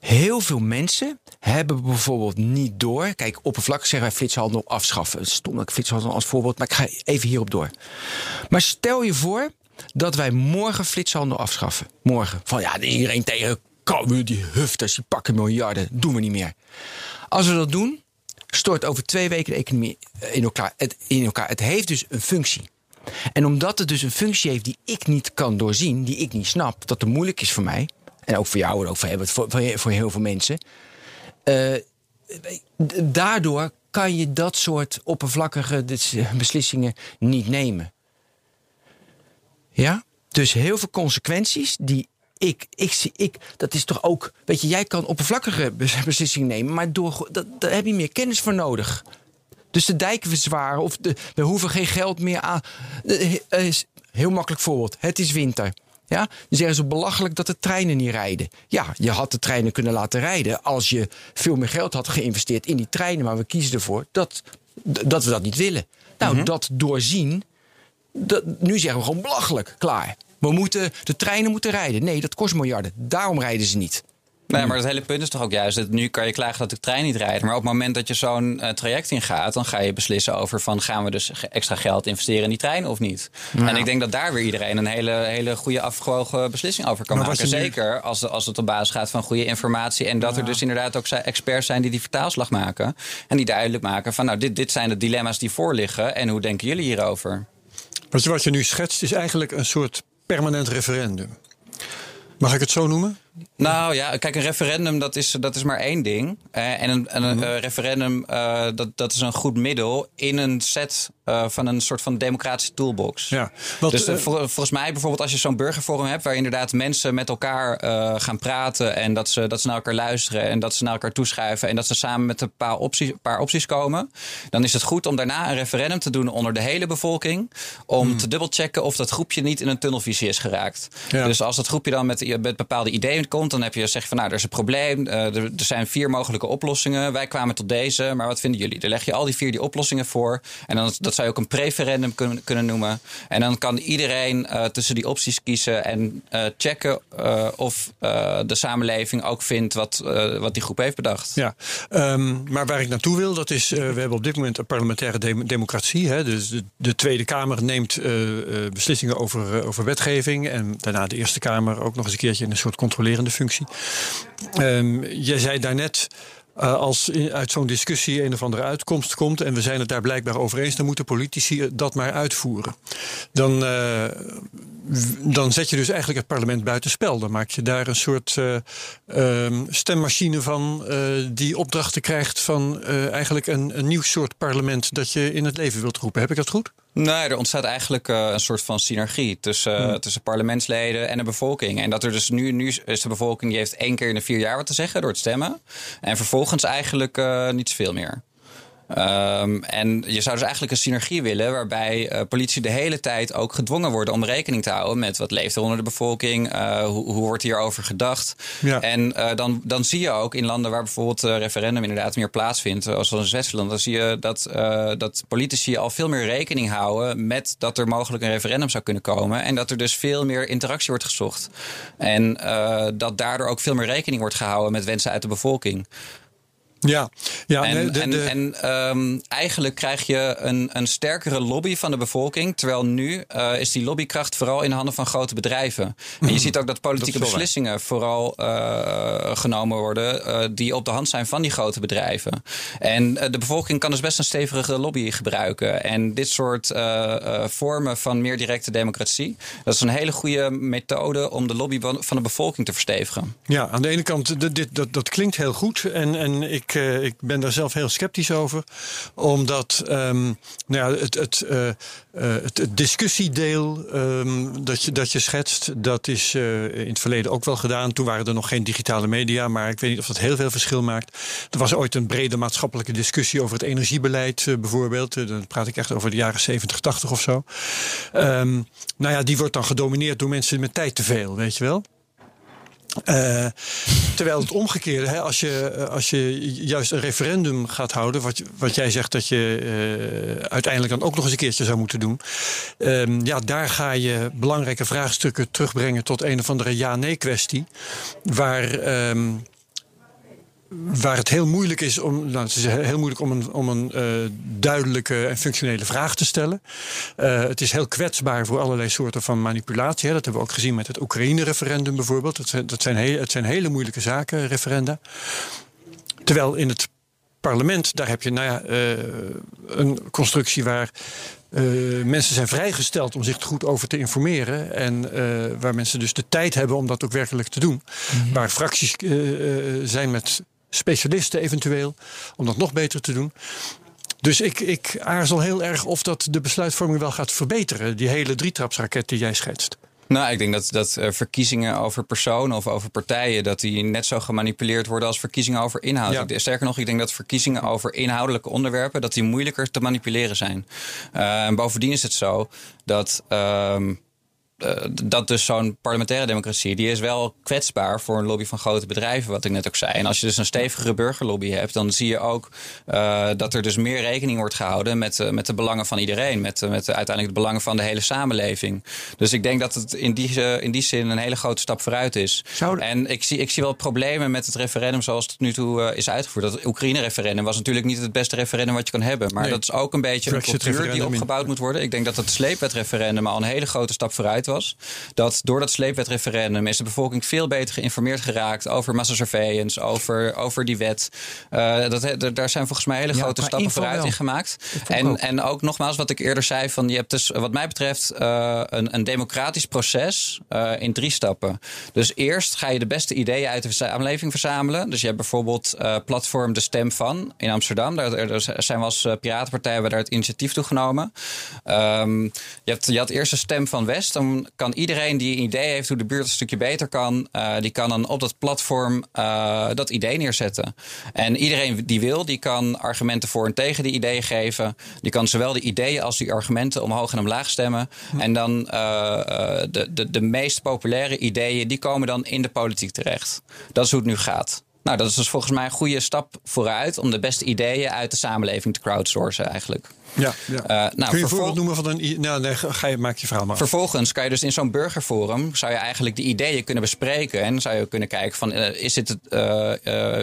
S2: Heel veel mensen hebben bijvoorbeeld niet door. Kijk, oppervlakkig zeggen wij flitshandel afschaffen. Stom dat flitshandel als voorbeeld, maar ik ga even hierop door. Maar stel je voor dat wij morgen flitshandel afschaffen. Morgen. Van ja, iedereen tegen komen die hufters, die pakken miljarden. Doen we niet meer. Als we dat doen, stort over twee weken de economie eh, in elkaar. Het, in elkaar. het heeft dus een functie. En omdat het dus een functie heeft die ik niet kan doorzien, die ik niet snap, dat het moeilijk is voor mij, en ook voor jou en ook voor, voor, voor heel veel mensen. Uh, daardoor kan je dat soort oppervlakkige beslissingen niet nemen. Ja? Dus heel veel consequenties die ik, ik zie, ik, dat is toch ook, weet je, jij kan oppervlakkige beslissingen nemen, maar door, dat, daar heb je meer kennis voor nodig. Dus de dijken verzwaren of de, we hoeven geen geld meer aan. Uh, heel makkelijk voorbeeld. Het is winter. Ja? Dan zeggen ze belachelijk dat de treinen niet rijden. Ja, je had de treinen kunnen laten rijden als je veel meer geld had geïnvesteerd in die treinen. Maar we kiezen ervoor dat, dat we dat niet willen. Nou, mhm. dat doorzien, dat, nu zeggen we gewoon belachelijk, klaar. We moeten, de treinen moeten rijden. Nee, dat kost miljarden. Daarom rijden ze niet.
S3: Nee, maar het hele punt is toch ook juist dat nu kan je klagen dat de trein niet rijdt. Maar op het moment dat je zo'n uh, traject ingaat, dan ga je beslissen over van gaan we dus extra geld investeren in die trein of niet. En ik denk dat daar weer iedereen een hele, hele goede afgewogen beslissing over kan maken. Zeker als, als het op basis gaat van goede informatie. En dat er dus inderdaad ook experts zijn die die vertaalslag maken. En die duidelijk maken van nou, dit, dit zijn de dilemma's die voorliggen. En hoe denken jullie hierover?
S1: Wat je nu schetst is eigenlijk een soort permanent referendum. Mag ik het zo noemen?
S3: Nou ja, kijk, een referendum dat is, dat is maar één ding. Uh, en een, een mhm. referendum uh, dat, dat is een goed middel in een set van een soort van democratische toolbox. Ja, dus volgens mij bijvoorbeeld als je zo'n burgerforum hebt... waar inderdaad mensen met elkaar gaan praten... en dat ze, dat ze naar elkaar luisteren en dat ze naar elkaar toeschuiven... en dat ze samen met een paar opties, paar opties komen... dan is het goed om daarna een referendum te doen onder de hele bevolking... om mhm. te dubbelchecken of dat groepje niet in een tunnelvisie is geraakt. Ja. Dus als dat groepje dan met, met bepaalde ideeën binnenkomt, dan heb je, zeg je van nou, er is een probleem. er, er, zijn vier mogelijke oplossingen. Wij kwamen tot deze, maar wat vinden jullie? Dan leg je al die vier die oplossingen voor. En dan, dat zou je ook een preferendum kunnen, kunnen noemen. En dan kan iedereen tussen die opties kiezen en checken of de samenleving ook vindt wat, wat die groep heeft bedacht.
S1: Ja, um, maar waar ik naartoe wil, dat is, we hebben op dit moment een parlementaire democratie. Hè? Dus de, de, Tweede Kamer neemt beslissingen over, over wetgeving en daarna de Eerste Kamer ook nog eens een keertje in een soort functie. Um, jij zei daarnet. Uh, als uit zo'n discussie een of andere uitkomst komt en we zijn het daar blijkbaar over eens, dan moeten politici dat maar uitvoeren. Dan, uh, dan zet je dus eigenlijk het parlement buitenspel. Dan maak je daar een soort uh, stemmachine van die opdrachten krijgt van eigenlijk een, een nieuw soort parlement dat je in het leven wilt roepen. Heb ik dat goed?
S3: Nee, er ontstaat eigenlijk uh, een soort van synergie tussen, uh, tussen parlementsleden en de bevolking. En dat er dus nu, nu is de bevolking die heeft één keer in de vier jaar wat te zeggen door het stemmen. En vervolgens eigenlijk uh, niet zoveel meer. Um, en je zou dus eigenlijk een synergie willen waarbij uh, politie de hele tijd ook gedwongen worden om rekening te houden met wat leeft er onder de bevolking, uh, hoe, hoe, wordt hierover gedacht. Ja. En uh, dan, dan zie je ook in landen waar bijvoorbeeld referendum inderdaad meer plaatsvindt, zoals in Zwitserland, dan zie je dat, dat politici al veel meer rekening houden met dat er mogelijk een referendum zou kunnen komen. En dat er dus veel meer interactie wordt gezocht. En dat daardoor ook veel meer rekening wordt gehouden met wensen uit de bevolking.
S1: Ja, ja
S3: en, en, en um, eigenlijk krijg je een, een sterkere lobby van de bevolking. Terwijl nu uh, is die lobbykracht vooral in de handen van grote bedrijven. En je ziet ook dat politieke beslissingen vooral uh, genomen worden uh, die op de hand zijn van die grote bedrijven. En de bevolking kan dus best een stevige lobby gebruiken. En dit soort vormen van meer directe democratie, dat is een hele goede methode om de lobby van de bevolking te verstevigen.
S1: Ja, aan de ene kant, dit, dat, dat klinkt heel goed. En, en ik uh, ik ben daar zelf heel sceptisch over. Omdat um, nou ja, het, het, uh, het, het, discussiedeel um, dat, je, dat je schetst, dat is in het verleden ook wel gedaan. Toen waren er nog geen digitale media, maar ik weet niet of dat heel veel verschil maakt. Er was ooit een brede maatschappelijke discussie over het energiebeleid bijvoorbeeld. dan praat ik echt over de jaren 70, 80 of zo. Um, nou ja, die wordt dan gedomineerd door mensen met tijd te veel, weet je wel. Uh, terwijl het omgekeerde, hè, als, je, als je juist een referendum gaat houden, wat, wat jij zegt dat je uh, uiteindelijk dan ook nog eens een keertje zou moeten doen, uh, ja, daar ga je belangrijke vraagstukken terugbrengen tot een of andere ja-nee kwestie, waar ehm, waar het heel moeilijk is om, nou, het is heel moeilijk om een, om een uh, duidelijke en functionele vraag te stellen. Uh, het is heel kwetsbaar voor allerlei soorten van manipulatie. Hè. Dat hebben we ook gezien met het Oekraïne-referendum bijvoorbeeld. Dat zijn, dat zijn heel, het zijn hele moeilijke zaken, referenda. Terwijl in het parlement, daar heb je nou ja, uh, een constructie waar uh, mensen zijn vrijgesteld om zich goed over te informeren. En uh, waar mensen dus de tijd hebben om dat ook werkelijk te doen. Mm -hmm. Waar fracties zijn met specialisten eventueel, om dat nog beter te doen. Dus ik, ik aarzel heel erg of dat de besluitvorming wel gaat verbeteren. Die hele drietrapsraket die jij schetst.
S3: Nou, ik denk dat, dat uh, verkiezingen over personen of over partijen... dat die net zo gemanipuleerd worden als verkiezingen over inhoud. Ja. Sterker nog, ik denk dat verkiezingen over inhoudelijke onderwerpen... dat die moeilijker te manipuleren zijn. Uh, en bovendien is het zo dat... Uh, dat dus zo'n parlementaire democratie, die is wel kwetsbaar voor een lobby van grote bedrijven, wat ik net ook zei. En als je dus een stevige burgerlobby hebt, dan zie je ook uh, dat er dus meer rekening wordt gehouden met, uh, met de belangen van iedereen, met, met uiteindelijk de belangen van de hele samenleving. Dus ik denk dat het in die, in die zin een hele grote stap vooruit is. Zou en ik zie, ik zie wel problemen met het referendum zoals het tot nu toe is uitgevoerd. Dat Oekraïne-referendum was natuurlijk niet het beste referendum wat je kan hebben, maar nee. dat is ook een beetje een cultuur die opgebouwd moet worden. Ik denk dat het sleepwetreferendum al een hele grote stap vooruit was was. Dat door dat sleepwetreferendum is de bevolking veel beter geïnformeerd geraakt over massasurveillance, over, over die wet. Uh, dat, daar zijn volgens mij hele grote stappen vooruit in gemaakt. En ook. en ook nogmaals, wat ik eerder zei: van je hebt dus, wat mij betreft, uh, een, een democratisch proces uh, in drie stappen. Dus eerst ga je de beste ideeën uit de samenleving verzamelen. Dus je hebt bijvoorbeeld platform De Stem van in Amsterdam. Daar, daar zijn we als Piratenpartij hebben daar het initiatief toe genomen. Um, je, hebt, je had eerst de Stem van West. Dan dan kan iedereen die een idee heeft hoe de buurt een stukje beter kan, uh, die kan dan op dat platform uh, dat idee neerzetten. En iedereen die wil, die kan argumenten voor en tegen die ideeën geven. Die kan zowel de ideeën als die argumenten omhoog en omlaag stemmen. Hm. En dan uh, de, de, de meest populaire ideeën, die komen dan in de politiek terecht. Dat is hoe het nu gaat. Nou, dat is dus volgens mij een goede stap vooruit om de beste ideeën uit de samenleving te crowdsourcen eigenlijk.
S1: Ja, ja. Uh, nou, Kun je een voorbeeld noemen van een... Nou, nee, ga je, maak je verhaal maar.
S3: Vervolgens kan je dus in zo'n burgerforum... zou je eigenlijk de ideeën kunnen bespreken. En zou je kunnen kijken van... Uh, is dit het, uh,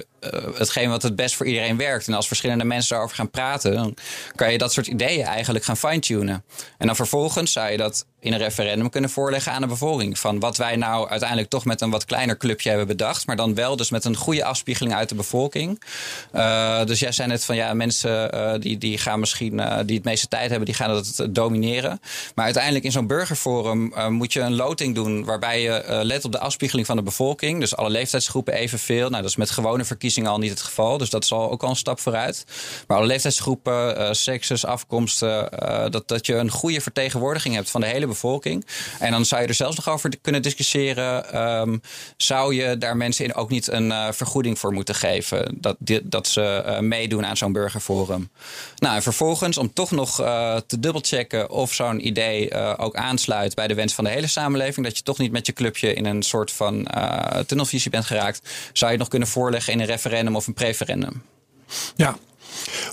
S3: hetgeen wat het best voor iedereen werkt? En als verschillende mensen daarover gaan praten... dan kan je dat soort ideeën eigenlijk gaan fine-tunen. En dan vervolgens zou je dat in een referendum kunnen voorleggen aan de bevolking. Van wat wij nou uiteindelijk toch met een wat kleiner clubje hebben bedacht. Maar dan wel dus met een goede afspiegeling uit de bevolking. dus jij zei net van ja, mensen die, die gaan misschien eh, die het meeste tijd hebben, die gaan dat domineren. Maar uiteindelijk in zo'n burgerforum uh, moet je een loting doen waarbij je uh, let op de afspiegeling van de bevolking. Dus alle leeftijdsgroepen evenveel. Nou, dat is met gewone verkiezingen al niet het geval. Dus dat is al ook al een stap vooruit. Maar alle leeftijdsgroepen, sekses, afkomsten, dat, dat je een goede vertegenwoordiging hebt van de hele bevolking. En dan zou je er zelfs nog over kunnen discussiëren. Um, zou je daar mensen in ook niet een vergoeding voor moeten geven? Dat, dat ze meedoen aan zo'n burgerforum. Nou, en vervolgens, om toch nog uh, te dubbelchecken of zo'n idee uh, ook aansluit bij de wens van de hele samenleving. Dat je toch niet met je clubje in een soort van uh, tunnelvisie bent geraakt. Zou je het nog kunnen voorleggen in een referendum of een preferendum.
S1: Ja.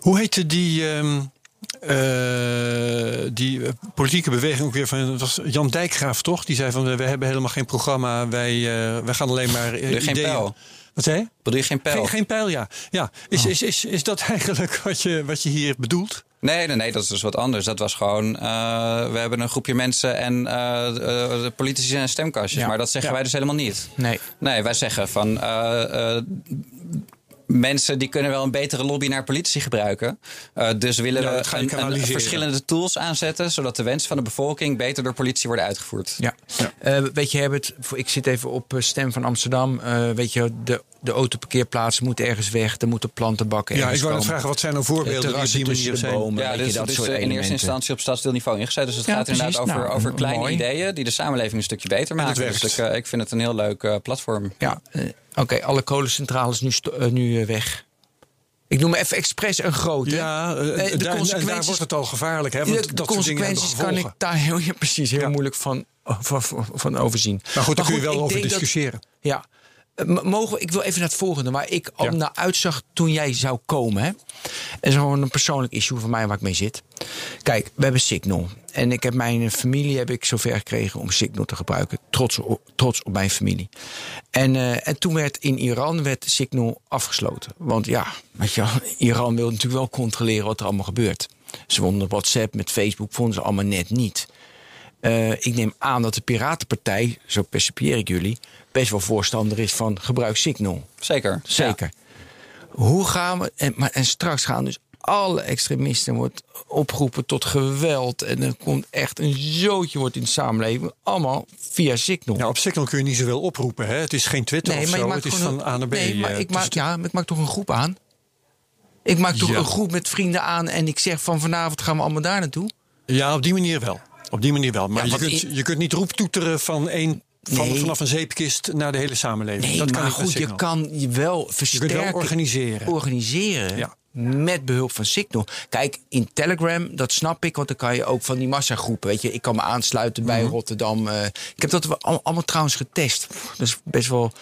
S1: Hoe heette die. Um... Uh, die politieke beweging ook weer van dat was Jan Dijkgraaf toch? Die zei van we hebben helemaal geen programma, wij, uh, wij gaan alleen maar uh,
S3: geen pijl.
S1: Wat zei je?
S3: Bedoel je geen pijl?
S1: Geen, geen pijl, ja. ja. Is, oh. is, is, is dat eigenlijk wat je, wat je hier bedoelt?
S3: Nee, nee, nee, dat is dus wat anders. Dat was gewoon, uh, we hebben een groepje mensen en uh, politici en stemkastjes. Ja. Maar dat zeggen ja. wij dus helemaal niet.
S2: Nee.
S3: Nee, wij zeggen van mensen die kunnen wel een betere lobby naar politici gebruiken. Uh, dus willen ja, we een, een, verschillende tools aanzetten, zodat de wensen van de bevolking beter door politie worden uitgevoerd.
S2: Ja. ja. Uh, weet je, Herbert, ik zit even op Stem van Amsterdam. Uh, weet je, de, de autoparkeerplaatsen moeten ergens weg, er moeten plantenbakken.
S1: Ja, ik wou net vragen, wat zijn nou voorbeelden die die manier zijn?
S3: Bomen, ja, dus, dat dus soort in eerste instantie op stadsdeelniveau ingezet. Dus het ja, gaat precies. inderdaad over, nou, over kleine mooi. ideeën die de samenleving een stukje beter maken. Dus ik, ik, vind het een heel leuk platform.
S2: Ja, Oké, okay, alle kolencentrales nu, uh, nu uh, weg. Ik noem even expres een grote.
S1: Ja, uh, de daar, consequenties, daar wordt het al gevaarlijk. Hè? Want
S2: de,
S1: dat
S2: consequenties kan ik daar heel, ja, precies, heel ja. moeilijk van, van, van, overzien.
S1: Maar goed, daar kun je wel over discussiëren. Dat,
S2: ja, Mogen, ik wil even naar het volgende, waar ik al ja. naar uitzag toen jij zou komen. Hè? En gewoon een persoonlijk issue van mij waar ik mee zit. Kijk, we hebben Signal. En ik heb mijn familie heb ik zover gekregen om Signal te gebruiken. Trots op, trots op mijn familie. En, uh, en toen werd in Iran werd Signal afgesloten. Want ja, weet je, Iran wil natuurlijk wel controleren wat er allemaal gebeurt. Ze vonden WhatsApp met Facebook vonden ze allemaal net niet. Uh, ik neem aan dat de Piratenpartij, zo percipieer ik jullie, best wel voorstander is van gebruik Signal.
S3: Zeker.
S2: Zeker. Ja. Hoe gaan we. En, maar, en straks gaan dus alle extremisten wordt opgeroepen tot geweld. En er komt echt een zootje wordt in de samenleving. Allemaal via Signal.
S1: Ja, op Signal kun je niet zoveel oproepen. Hè? Het is geen Twitter nee, of zo. Het is van A naar B.
S2: Nee, maar, ik, maak, ja, ik maak toch een groep aan. Ik maak toch ja. een groep met vrienden aan. En ik zeg van vanavond gaan we allemaal daar naartoe.
S1: Ja, op die manier wel. Op die manier wel. Maar ja, je, kunt, in... je kunt niet roeptoeteren van één van, nee. vanaf een zeepkist naar de hele samenleving.
S2: Nee,
S1: dat
S2: kan maar goed, je kan je wel versterken. Je kunt
S1: wel organiseren.
S2: Organiseren. Ja. Met behulp van Signal. Kijk, in Telegram, dat snap ik, want dan kan je ook van die massagroepen. Weet je, ik kan me aansluiten bij mm -hmm. Rotterdam. Uh, ik heb dat allemaal trouwens getest. Dat is best wel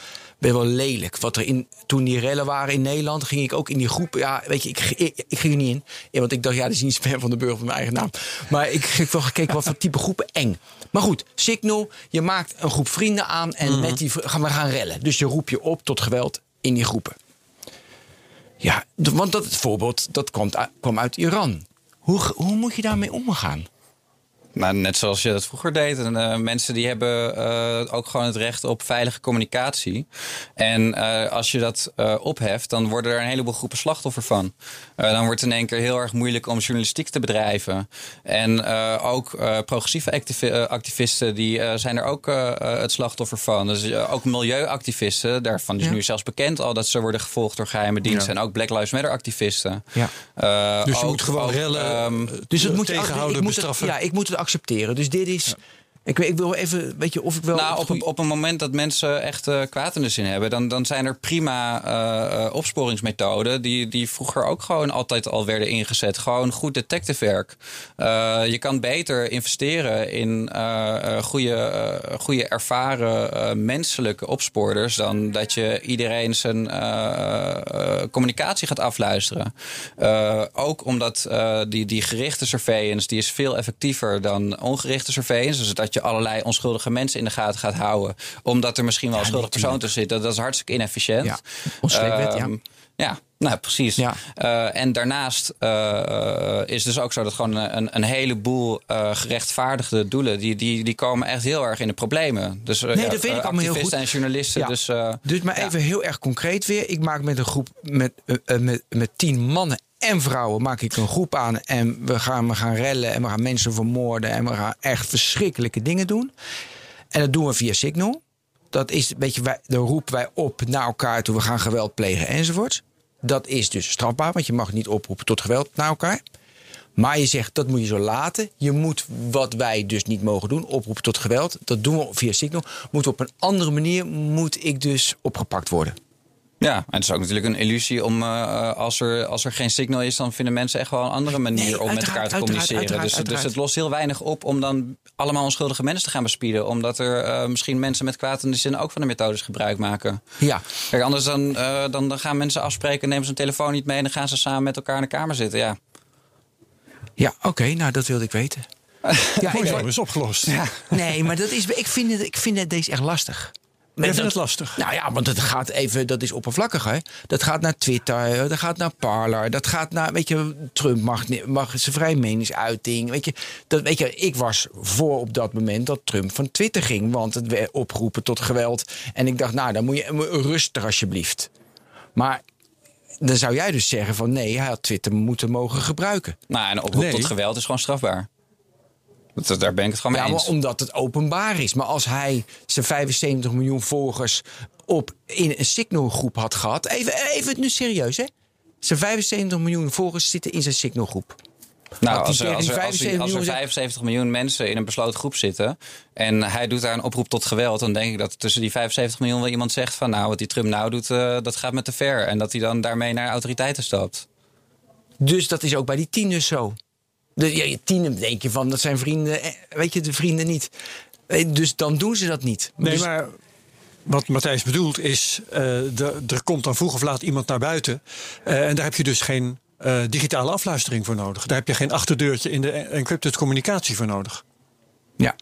S2: ben wel lelijk. Wat er in, toen die rellen waren in Nederland, ging ik ook in die groep. Ja, weet je, ik, ik, ik ging er niet in. Want ik dacht, ja, dat is niet spam van de burger van mijn eigen naam. Maar ik heb wel gekeken wat voor type groepen eng. Maar goed, Signal, je maakt een groep vrienden aan en mm -hmm. met die gaan we gaan rellen. Dus je roep je op tot geweld in die groepen. Ja, want dat voorbeeld dat komt, kwam uit Iran. Hoe, hoe moet je daarmee omgaan?
S3: Nou, net zoals je dat vroeger deed. En, uh, mensen die hebben uh, ook gewoon het recht op veilige communicatie. En uh, als je dat opheft, dan worden er een heleboel groepen slachtoffer van. dan wordt het in één keer heel erg moeilijk om journalistiek te bedrijven. En ook progressieve activi activisten die zijn er ook het slachtoffer van. Dus ook milieuactivisten, daarvan is ja. nu zelfs bekend al dat ze worden gevolgd door geheime diensten. Ja. En ook Black Lives Matter activisten.
S1: Ja. dus je ook, moet gewoon ook, rellen, um,
S2: dus het moet tegenhouden,
S1: ik, ik moet het,
S2: ja, ik moet het accepteren. Dus dit is. Ja. Ik, ik wil even, weet je, of ik wel...
S3: Nou, op, op een moment dat mensen echt uh, kwaad in de zin hebben... dan, dan zijn er prima uh, opsporingsmethoden... Die, die vroeger ook gewoon altijd al werden ingezet. Gewoon goed detective werk. Uh, je kan beter investeren in goede, goede ervaren menselijke opsporers... dan dat je iedereen zijn communicatie gaat afluisteren. ook omdat die, die gerichte surveillance... die is veel effectiever dan ongerichte surveillance. Dus dat je allerlei onschuldige mensen in de gaten gaat houden. Omdat er misschien wel een schuldige persoon tussen zit. Dat, dat is hartstikke inefficiënt. Ja,
S2: ja.
S3: Ehm, ja, nou precies. Ja. Uh, en daarnaast uh, is dus ook zo dat gewoon een, een heleboel uh, gerechtvaardigde doelen, die, die, die komen echt heel erg in de problemen. Dus
S2: nee, dat weet ik allemaal heel goed.
S3: en journalisten. Ja. Dus,
S2: dus maar even heel erg concreet weer. Ik maak met een groep met, met, met tien mannen en vrouwen maak ik een groep aan en we gaan, we gaan rellen en we gaan mensen vermoorden en we gaan echt verschrikkelijke dingen doen. En dat doen we via Signal. Dat is een beetje, wij, dan roepen wij op naar elkaar toe, we gaan geweld plegen enzovoort. Dat is dus strafbaar, want je mag niet oproepen tot geweld naar elkaar. Maar je zegt dat moet je zo laten. Je moet wat wij dus niet mogen doen, oproepen tot geweld. Dat doen we via Signal. Moet op een andere manier moet ik dus opgepakt worden.
S3: Ja, en het is ook natuurlijk een illusie om uh, als, er, als er geen signal is, dan vinden mensen echt wel een andere manier om met elkaar te communiceren. dus, dus het lost heel weinig op om dan allemaal onschuldige mensen te gaan bespieden. Omdat er uh, misschien mensen met kwaad in de zin ook van de methodes gebruik maken.
S2: Ja.
S3: Kijk, anders dan, uh, dan, dan gaan mensen afspreken, nemen ze een telefoon niet mee en dan gaan ze samen met elkaar in de kamer zitten. Ja,
S2: ja oké, okay, nou dat wilde ik weten.
S1: ja, Mooi is opgelost. Ja.
S2: Nee, maar dat is, ik, vind het, ik vind het deze echt lastig.
S1: Maar ik vind het lastig.
S2: Nou ja, want het gaat even, dat is oppervlakkig. Hè? Dat gaat naar Twitter, dat gaat naar Parler, dat gaat naar, weet je, Trump mag, mag zijn vrije meningsuiting. Weet je, dat, weet je, ik was voor op dat moment dat Trump van Twitter ging, want het werd opgeroepen tot geweld. En ik dacht, nou, dan moet je rustig alsjeblieft. Maar dan zou jij dus zeggen van nee, hij had Twitter moeten mogen gebruiken.
S3: Nou, en oproep tot geweld is gewoon strafbaar. Dat, daar ben ik het gewoon mee ja, eens.
S2: omdat het openbaar is. Maar als hij zijn 75 miljoen volgers op in een signalgroep had gehad. Even, even nu serieus, hè? Zijn 75 miljoen volgers zitten in zijn signalgroep.
S3: Nou, als er, als, er, als, er, 75 miljoen mensen in een besloten groep zitten. en hij doet daar een oproep tot geweld. dan denk ik dat tussen die 75 miljoen wel iemand zegt van. nou, wat die Trump nou doet, uh, dat gaat met te ver. En dat hij dan daarmee naar autoriteiten stapt.
S2: Dus dat is ook bij die tien dus zo. De, ja, je tiener denk je van, dat zijn vrienden, eh, weet je, de vrienden niet. Eh, dus dan doen ze dat niet.
S1: Nee,
S2: dus-
S1: maar wat Matthijs bedoelt is, uh, de, er komt dan vroeg of laat iemand naar buiten. Uh, en daar heb je dus geen uh, digitale afluistering voor nodig. Daar heb je geen achterdeurtje in de encrypted communicatie voor nodig.
S2: Ja.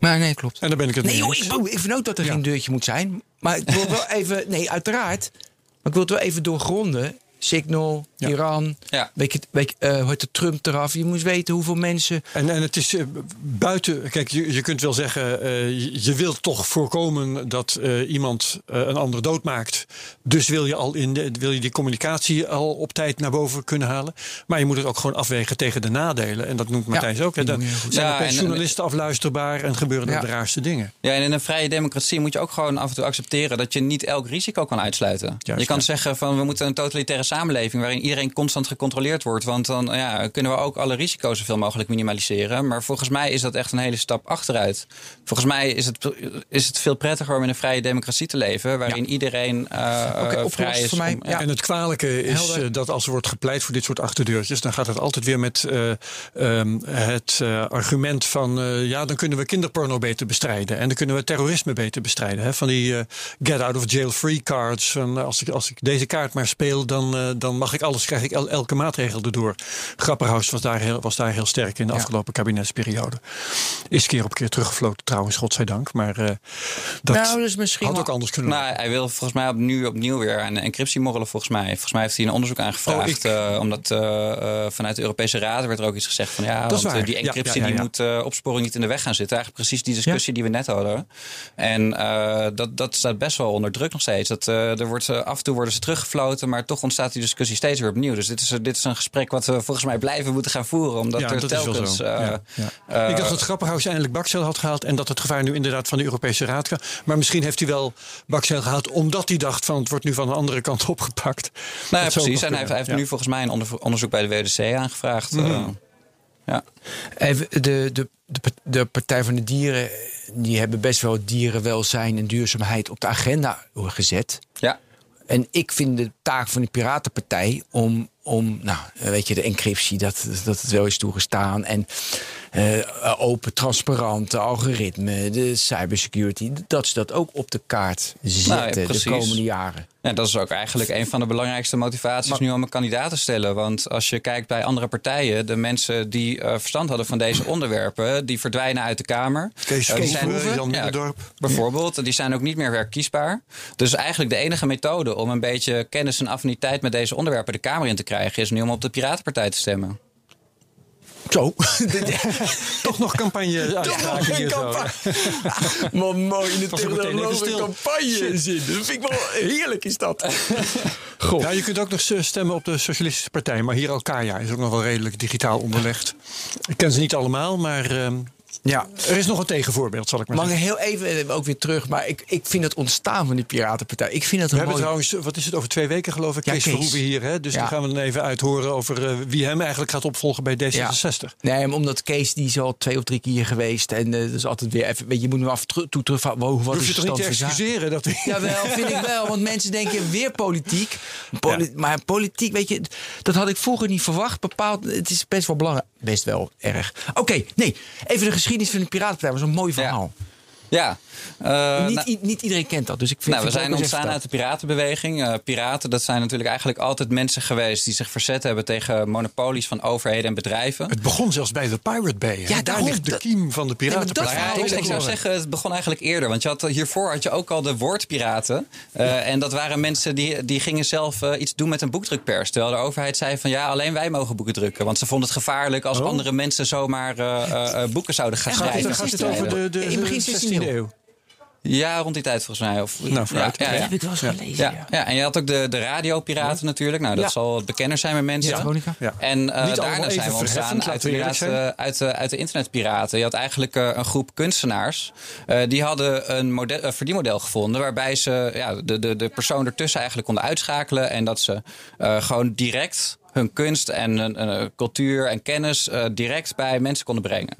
S2: Maar nee, klopt.
S1: En dan ben ik het
S2: nee, joh, ik, ik vind ook dat er geen deurtje moet zijn. Maar ik wil wel even, nee, uiteraard. Maar ik wil het wel even doorgronden. Signal, Iran. Ja. Weet je, weet je, uh, hoe heet Trump eraf? Je moet weten hoeveel mensen.
S1: En, en het is uh, buiten. Kijk, je, je kunt wel zeggen. Uh, je, je wilt toch voorkomen dat iemand een ander doodmaakt. Dus wil je, al in de, wil je die communicatie al op tijd naar boven kunnen halen. Maar je moet het ook gewoon afwegen tegen de nadelen. En dat noemt Matthijs ook. Hè. Dan zijn ja, journalisten afluisterbaar en gebeuren er de raarste dingen.
S3: Ja, en in een vrije democratie moet je ook gewoon af en toe accepteren dat je niet elk risico kan uitsluiten. je kan zeggen van we moeten een totalitaire samenleving waarin iedereen constant gecontroleerd wordt. Want dan ja, kunnen we ook alle risico's zoveel mogelijk minimaliseren. Maar volgens mij is dat echt een hele stap achteruit. Volgens mij is het, is het veel prettiger om in een vrije democratie te leven. Waarin iedereen uh, vrij is. Voor mij.
S1: ja. En het kwalijke is uh, dat als er wordt gepleit voor dit soort achterdeurtjes. dan gaat het altijd weer met uh, um, het argument van. ja, dan kunnen we kinderporno beter bestrijden. En dan kunnen we terrorisme beter bestrijden. Hè? Van die get out of jail free cards. Van, als, ik, als ik deze kaart maar speel, dan, dan mag ik alles, krijg ik el, elke maatregel erdoor. Grapperhaus was daar heel, was daar heel sterk in de afgelopen kabinetsperiode. Is keer op keer teruggefloten trouwens, godzijdank. Maar uh, dat nou, dus misschien had ook anders kunnen
S3: nou, Hij wil volgens mij opnieuw, opnieuw weer een encryptie morrelen volgens mij. Volgens mij heeft hij een onderzoek aangevraagd. Oh, uh, omdat uh, vanuit de Europese Raad werd er ook iets gezegd van ja, want, die encryptie ja, ja, die moet opsporing niet in de weg gaan zitten. Eigenlijk precies die discussie die we net hadden. En dat, dat staat best wel onder druk nog steeds. Dat, er wordt, af en toe worden ze teruggefloten, maar toch ontstaat die discussie steeds weer opnieuw. Dus dit is, dit is een gesprek wat we volgens mij blijven moeten gaan voeren. Omdat ja, er telkens... Uh, ja,
S1: uh, ik dacht dat Grapperhaus eindelijk Baksel had gehaald... en dat het gevaar nu inderdaad van de Europese Raad gaat. Maar misschien heeft hij wel Baksel gehaald... omdat hij dacht van het wordt nu van de andere kant opgepakt.
S3: Nou ja, precies. En hij heeft, hij heeft nu volgens mij een onderzoek bij de WDC aangevraagd. Mm -hmm. Ja.
S2: Even, de, de, de, de Partij van de Dieren, die hebben best wel dierenwelzijn en duurzaamheid op de agenda gezet.
S3: Ja.
S2: En ik vind de taak van de Piratenpartij om, om nou, weet je, de encryptie, dat, dat het wel is toegestaan. En uh, open, transparante algoritme, de cybersecurity, dat ze dat ook op de kaart zetten nou, de komende jaren.
S3: Ja, dat is ook eigenlijk een van de belangrijkste motivaties nu om een kandidaat te stellen. Want als je kijkt bij andere partijen, de mensen die uh, verstand hadden van deze onderwerpen, die verdwijnen uit de Kamer.
S1: Kees uh, die zijn, Jan ja, Dorp.
S3: Bijvoorbeeld, die zijn ook niet meer herkiesbaar. Dus eigenlijk de enige methode om een beetje kennis en affiniteit met deze onderwerpen de Kamer in te krijgen, is nu om op de Piratenpartij te stemmen.
S1: Zo. Toch nog campagne
S2: Toch nog geen campagne. mooi in de technologische campagne zin. Dat vind ik wel heerlijk is dat.
S1: Goh. Ja, je kunt ook nog stemmen op de Socialistische Partij. Maar hier Alkaya is ook nog wel redelijk digitaal onderlegd. Ik ken ze niet allemaal, maar... Uh, ja, er is nog een tegenvoorbeeld, zal ik maar
S2: Mag
S1: zeggen.
S2: heel even ook weer terug, maar ik, ik vind het ontstaan van die Piratenpartij. Ik vind het
S1: we hebben trouwens, wat is het, over twee weken geloof ik, ja, Kees, Kees. Verhoeven hier. Hè? Dus ja. die gaan we dan even uithoren over uh, wie hem eigenlijk gaat opvolgen bij D66. Ja.
S2: Nee, omdat Kees die is al twee of drie keer geweest. En uh, dus altijd weer even, weet je, moet nu af toe terug van, wow, wat
S1: Hoef
S2: is
S1: je toch niet te excuseren? Dat
S2: Jawel, vind ik wel. Want mensen denken weer politiek. Poli maar politiek, weet je, dat had ik vroeger niet verwacht. Bepaald, het is best wel belangrijk. Best wel erg. Oké, okay, nee, even de geschiedenis van de Piratenpartij was een mooi verhaal.
S3: Ja.
S2: Uh, niet, nou, niet, iedereen kent dat. Dus ik vind
S3: nou, we zijn ontstaan uit de piratenbeweging. Uh, piraten, dat zijn natuurlijk eigenlijk altijd mensen geweest die zich verzet hebben tegen monopolies van overheden en bedrijven.
S1: Het begon zelfs bij de Pirate Bay. Ja, daar ligt de kiem van de piratenpartij.
S3: Ja, ik, ik zou zeggen, het begon eigenlijk eerder. Want je had, hiervoor had je ook al de woordpiraten. Uh, ja. En dat waren mensen die, die gingen zelf iets doen met een boekdrukpers. Terwijl de overheid zei van ja, alleen wij mogen boeken drukken. Want ze vonden het gevaarlijk als oh. andere mensen zomaar boeken zouden gaan schrijven.
S1: Gaat het over de, de,
S2: in begin 16e eeuw?
S3: Ja, rond die tijd volgens mij. Of,
S1: nou,
S2: ja, ja, ja, heb ik wel eens gelezen.
S3: Ja, ja. en je had ook de, de radiopiraten natuurlijk. Nou, dat zal het bekender zijn met mensen.
S2: Ja.
S3: En uh, daarna zijn we ontstaan uit, piraten, uit, de, uit de internetpiraten. Je had eigenlijk uh, een groep kunstenaars. Uh, die hadden een, model, een verdienmodel gevonden... waarbij ze ja, de, de, de persoon ertussen eigenlijk konden uitschakelen... en dat ze gewoon direct hun kunst en cultuur en kennis direct bij mensen konden brengen.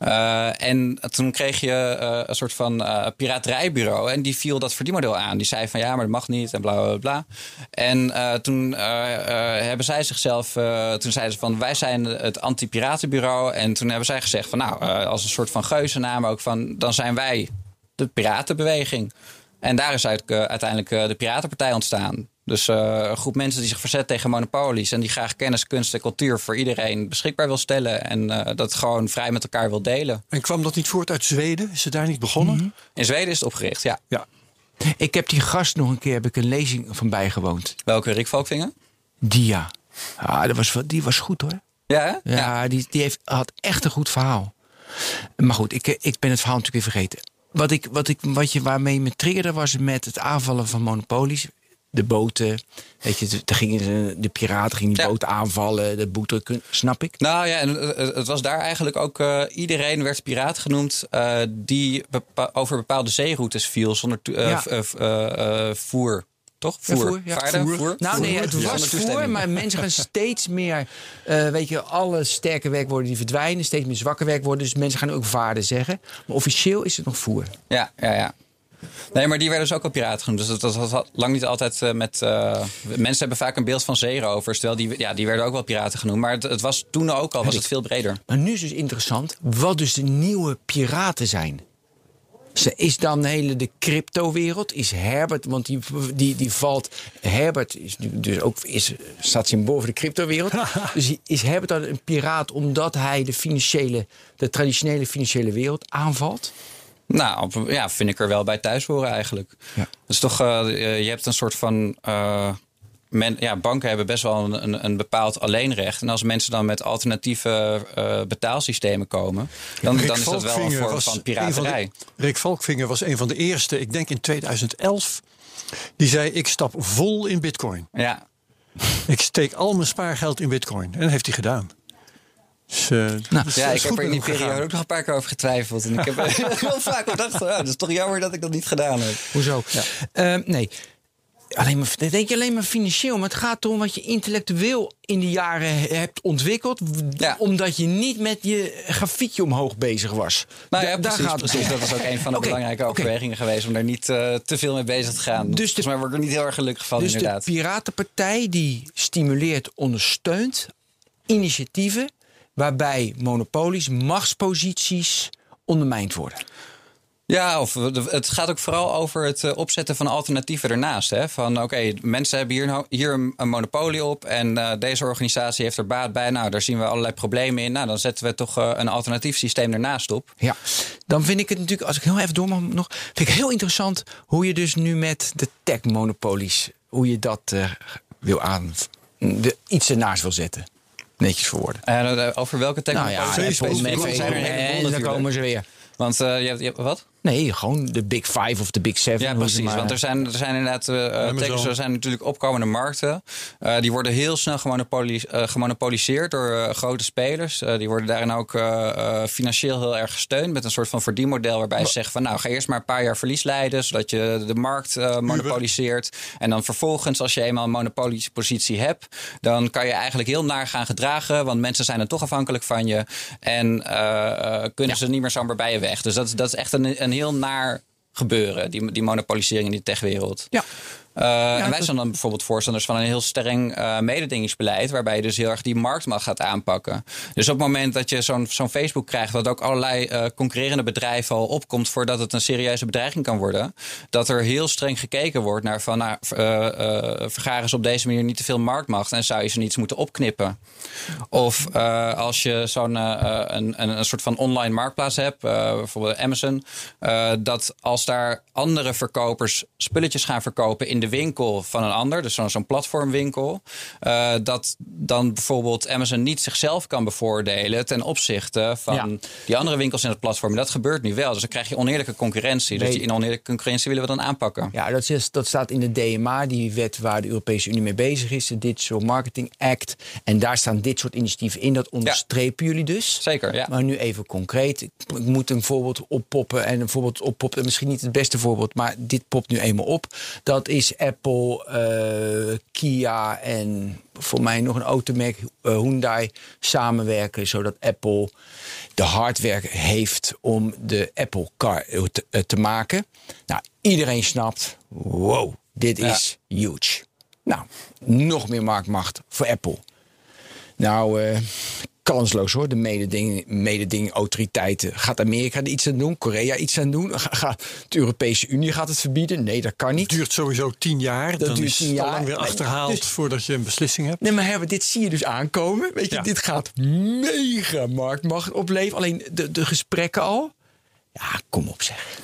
S3: Uh, en toen kreeg je uh, een soort van uh, piraterijbureau. En die viel dat verdienmodel aan. Die zei van ja, maar dat mag niet en bla bla bla. En toen hebben zij zichzelf. toen zeiden ze van wij zijn het anti-piratenbureau. En toen hebben zij gezegd van nou, als een soort van geuzennaam ook van. dan zijn wij de piratenbeweging. En daar is uiteindelijk de Piratenpartij ontstaan. Dus uh, een groep mensen die zich verzet tegen monopolies en die graag kennis, kunst en cultuur voor iedereen beschikbaar wil stellen en uh, dat gewoon vrij met elkaar wil delen.
S1: En kwam dat niet voort uit Zweden? Is het daar niet begonnen? Mm -hmm.
S3: In Zweden is het opgericht, ja.
S1: ja.
S2: Ik heb die gast nog een keer heb ik een lezing van bijgewoond.
S3: Welke Rick Valkvinger?
S2: Die ja. Ah, dat was, die was goed hoor.
S3: Ja,
S2: ja, ja, die, die heeft, had echt een goed verhaal. Maar goed, ik, ik ben het verhaal natuurlijk weer vergeten. Wat, ik, wat, ik, wat je waarmee me triggerde was met het aanvallen van monopolies de boten. Weet je, gingen de piraten gingen die ja. boten aanvallen, de boete, snap ik?
S3: Nou ja, en het was daar eigenlijk ook. Uh, iedereen werd piraat genoemd uh, die bepa over bepaalde zeeroutes viel zonder uh, ja. voer. Toch? Voer.
S2: voer, ja.
S3: Vaarden, voer. voer.
S2: Nou nee, het was voer, maar mensen gaan steeds meer... Weet je, alle sterke werkwoorden die verdwijnen. Steeds meer zwakke werkwoorden. Dus mensen gaan ook vaarden zeggen. Maar officieel is het nog voer.
S3: Ja, ja, ja. Nee, maar die werden dus ook al piraten genoemd. Dus dat, was lang niet altijd uh, met... Uh, mensen hebben vaak een beeld van zeerovers. Terwijl die, ja, die werden ook wel piraten genoemd. Maar het, het was toen ook al was het veel breder.
S2: Maar nu is dus interessant wat dus de nieuwe piraten zijn. Is dan hele de cryptowereld? Is Herbert, want die, die, die valt. Herbert is dus ook, is, staat symbool voor de cryptowereld. dus is Herbert dan een piraat omdat hij de financiële, de traditionele financiële wereld aanvalt?
S3: Nou, ja, vind ik er wel bij thuis horen eigenlijk. Ja. Dus toch, uh, je hebt een soort van. Uh, men, ja, banken hebben best wel een, een, bepaald alleenrecht. En als mensen dan met alternatieve uh, betaalsystemen komen, dan, dan is dat wel een vorm van piraterij.
S1: Van de, Rick Valkvinger was een van de eerste, ik denk in 2011, die zei: Ik stap vol in Bitcoin.
S3: Ja.
S1: Ik steek al mijn spaargeld in Bitcoin. En dat heeft hij gedaan. Dus, uh,
S3: nou, ja, ik heb er in die periode ook nog een paar keer over getwijfeld. En ik heb heel vaak gedacht, oh, het is toch jammer dat ik dat niet gedaan heb.
S2: Hoezo? Ja. Uh, nee. Alleen maar, denk je alleen maar financieel, maar het gaat erom wat je intellectueel in die jaren hebt ontwikkeld. Omdat je niet met je grafiekje omhoog bezig was.
S3: Nou ja, precies, daar gaat precies. Dat is ook een van de belangrijke overwegingen geweest om daar niet uh, te veel mee bezig te gaan. Dus Volgens mij word ik er niet heel erg gelukkig van,
S2: dus
S3: inderdaad.
S2: de Piratenpartij die stimuleert, ondersteunt initiatieven waarbij monopolies, machtsposities ondermijnd worden.
S3: Ja, of het gaat ook vooral over het eh, opzetten van alternatieven ernaast. Hè? Van oké, mensen hebben hier, hier een monopolie op en uh, deze organisatie heeft er baat bij. Nou, daar zien we allerlei problemen in. Nou, dan zetten we toch uh, een alternatief systeem ernaast op.
S2: Ja, dan vind ik het natuurlijk, als ik heel even door mag nog, vind ik heel interessant hoe je dus nu met de tech-monopolies, hoe je dat wil aan, de, iets ernaast wil zetten. Netjes voor woorden.
S3: over welke technologie? Nou ja,
S2: Apple, en dan komen ze weer.
S3: Want uh, je, hebt, je hebt, wat?
S2: Nee, gewoon de Big Five of de Big Seven.
S3: Ja, precies. Want er zijn, er zijn inderdaad uh, er zijn natuurlijk opkomende markten. Uh, die worden heel snel gemonopolis gemonopoliseerd door grote spelers. die worden daarin ook financieel heel erg gesteund met een soort van verdienmodel waarbij ze zeggen van nou ga eerst maar een paar jaar verlies leiden zodat je de markt monopoliseert. En dan vervolgens als je eenmaal een monopoliepositie hebt, dan kan je eigenlijk heel naar gaan gedragen, want mensen zijn dan toch afhankelijk van je en kunnen ze niet meer zomaar bij je weg. Dus dat, dat is echt een, een heel naar gebeuren, die, die monopolisering in die techwereld.
S2: Ja.
S3: Uh, en wij zijn dan bijvoorbeeld voorstanders van een heel streng uh, mededingingsbeleid, waarbij je dus heel erg die marktmacht gaat aanpakken. Dus op het moment dat je zo'n zo'n Facebook krijgt, wat ook allerlei uh, concurrerende bedrijven al opkomt voordat het een serieuze bedreiging kan worden, dat er heel streng gekeken wordt naar van, nou, vergaren ze op deze manier niet te veel marktmacht en zou je ze niet moeten opknippen. Of als je zo'n een, een, een, soort van online marktplaats hebt, bijvoorbeeld Amazon, dat als daar andere verkopers spulletjes gaan verkopen in de winkel van een ander, dus zo'n platformwinkel, uh, dat dan bijvoorbeeld Amazon niet zichzelf kan bevoordelen ten opzichte van die andere winkels in het platform. Dat gebeurt nu wel. Dus dan krijg je oneerlijke concurrentie. Dus die in oneerlijke concurrentie willen we dan aanpakken.
S2: Ja, dat, is, dat staat in de DMA, die wet waar de Europese Unie mee bezig is, de Digital Marketing Act. En daar staan dit soort initiatieven in. Dat onderstrepen jullie dus.
S3: Zeker, ja.
S2: Maar nu even concreet. Ik, moet een voorbeeld oppoppen. En een voorbeeld oppoppen, misschien niet het beste voorbeeld, maar dit popt nu eenmaal op. Dat is Apple, uh, Kia en voor mij nog een automerk uh, Hyundai samenwerken, zodat Apple de hardware heeft om de Apple Car te, uh, te maken. Nou, iedereen snapt, wow, dit is huge. Nou, nog meer marktmacht voor Apple. Nou, kansloos hoor, de mededinging, mededing autoriteiten. Gaat Amerika er iets aan doen? Korea iets aan doen? Gaat de Europese Unie gaat het verbieden? Nee, dat kan niet.
S1: Het duurt sowieso tien jaar. Dat Dan duurt tien jaar. lang weer achterhaald dus- voordat je een beslissing hebt.
S2: Nee, maar hebben, dit zie je dus aankomen. Weet je, dit gaat mega marktmacht opleveren. Alleen de, de gesprekken al. Ja, kom op zeg.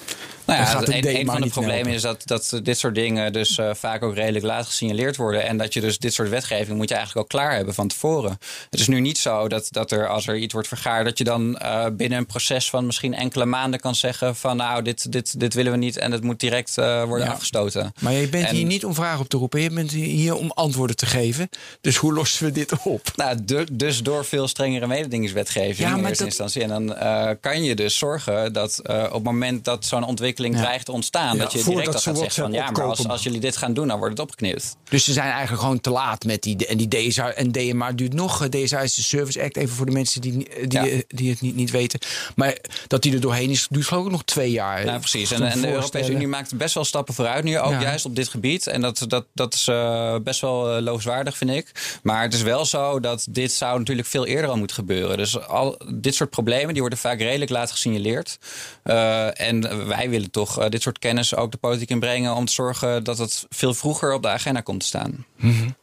S3: Nou ja, een, een van de problemen is dat, dat dit soort dingen dus uh, vaak ook redelijk laat gesignaleerd worden. En dat je dus dit soort wetgeving moet je eigenlijk al klaar hebben van tevoren. Het is nu niet zo dat, dat er als er iets wordt vergaard, dat je dan uh, binnen een proces van misschien enkele maanden kan zeggen van nou, dit, dit, dit willen we niet en het moet direct uh, worden ja. afgestoten.
S2: Maar je bent hier niet om vragen op te roepen, je bent hier om antwoorden te geven. Dus hoe lossen we dit op?
S3: Nou, de, dus door veel strengere mededingingswetgeving ja, in eerste dat... instantie. En dan kan je dus zorgen dat op het moment dat zo'n ontwikkeling ja. dreigt te ontstaan. dat je direct al gaat zeggen van ja, maar als, als jullie dit gaan doen, dan wordt het opgeknipt.
S2: Dus ze zijn eigenlijk gewoon te laat met die. En die DSA en DMA duurt nog. DSA is de Service Act, even voor de mensen die, die, die het niet, niet weten. Maar dat die er doorheen is, duurt geloof ik nog twee jaar.
S3: Ja, precies. En, en de Europese Unie maakt best wel stappen vooruit nu, ook juist op dit gebied. En dat, dat, dat is uh, best wel uh, vind ik. Maar het is wel zo dat dit zou natuurlijk veel eerder al moeten gebeuren. Dus al dit soort problemen die worden vaak redelijk laat gesignaleerd. Uh, en wij willen toch uh, dit soort kennis ook de politiek inbrengen om te zorgen dat het veel vroeger op de agenda komt te staan. -hmm.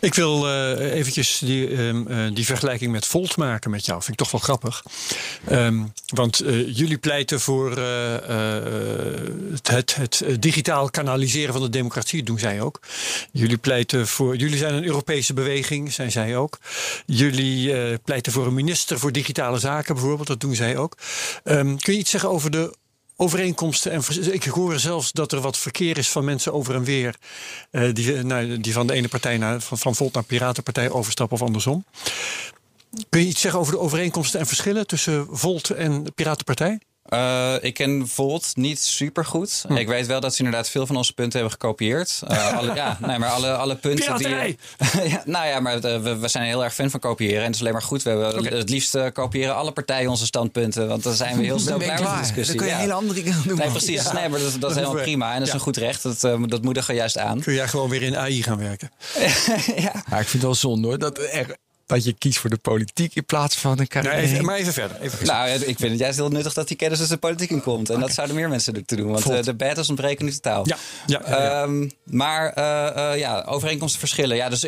S1: Ik wil uh, eventjes die, um, uh, die vergelijking met Volt maken met jou. Vind ik toch wel grappig. Um, want jullie pleiten voor het, het, het, digitaal kanaliseren van de democratie, doen zij ook. Jullie pleiten voor. Jullie zijn een Europese beweging, zijn zij ook. Jullie pleiten voor een minister voor digitale zaken, bijvoorbeeld, dat doen zij ook. Um, kun je iets zeggen over de overeenkomsten. En ik hoor zelfs dat er wat verkeer is van mensen over en weer. Uh, die, nou, die van de ene partij naar, van, van Volt naar Piratenpartij overstappen of andersom. Kun je iets zeggen over de overeenkomsten en verschillen tussen Volt en Piratenpartij?
S3: Uh, ik ken Volt niet super goed. Hm. Ik weet wel dat ze inderdaad veel van onze punten hebben gekopieerd. Uh, alle, ja, nee, maar alle, alle punten die. ja, nou ja, maar we, we, zijn heel erg fan van kopiëren. En het is alleen maar goed. We hebben het liefst uh, kopiëren alle partijen onze standpunten. Want dan zijn we heel snel klaar met de discussie.
S2: Dan kun je ja. hele andere dingen doen.
S3: Nee, precies. Ja. Nee, maar dat, dat is helemaal prima. En dat is een goed recht. Dat, dat moedigen we juist aan.
S1: Kun jij gewoon weer in AI gaan werken?
S2: ja. ik vind het wel zonde hoor. Dat er dat je kiest voor de politiek in plaats van een carrière.
S1: Nee, even, maar even verder, even.
S3: Nou, ik vind het juist heel nuttig dat die kennis dus de politiek in komt. En dat zouden meer mensen te doen. Want uh, de battles ontbreken nu totaal.
S1: Ja, ja, ja,
S3: um, maar uh, uh, ja, overeenkomsten verschillen. Ja, dus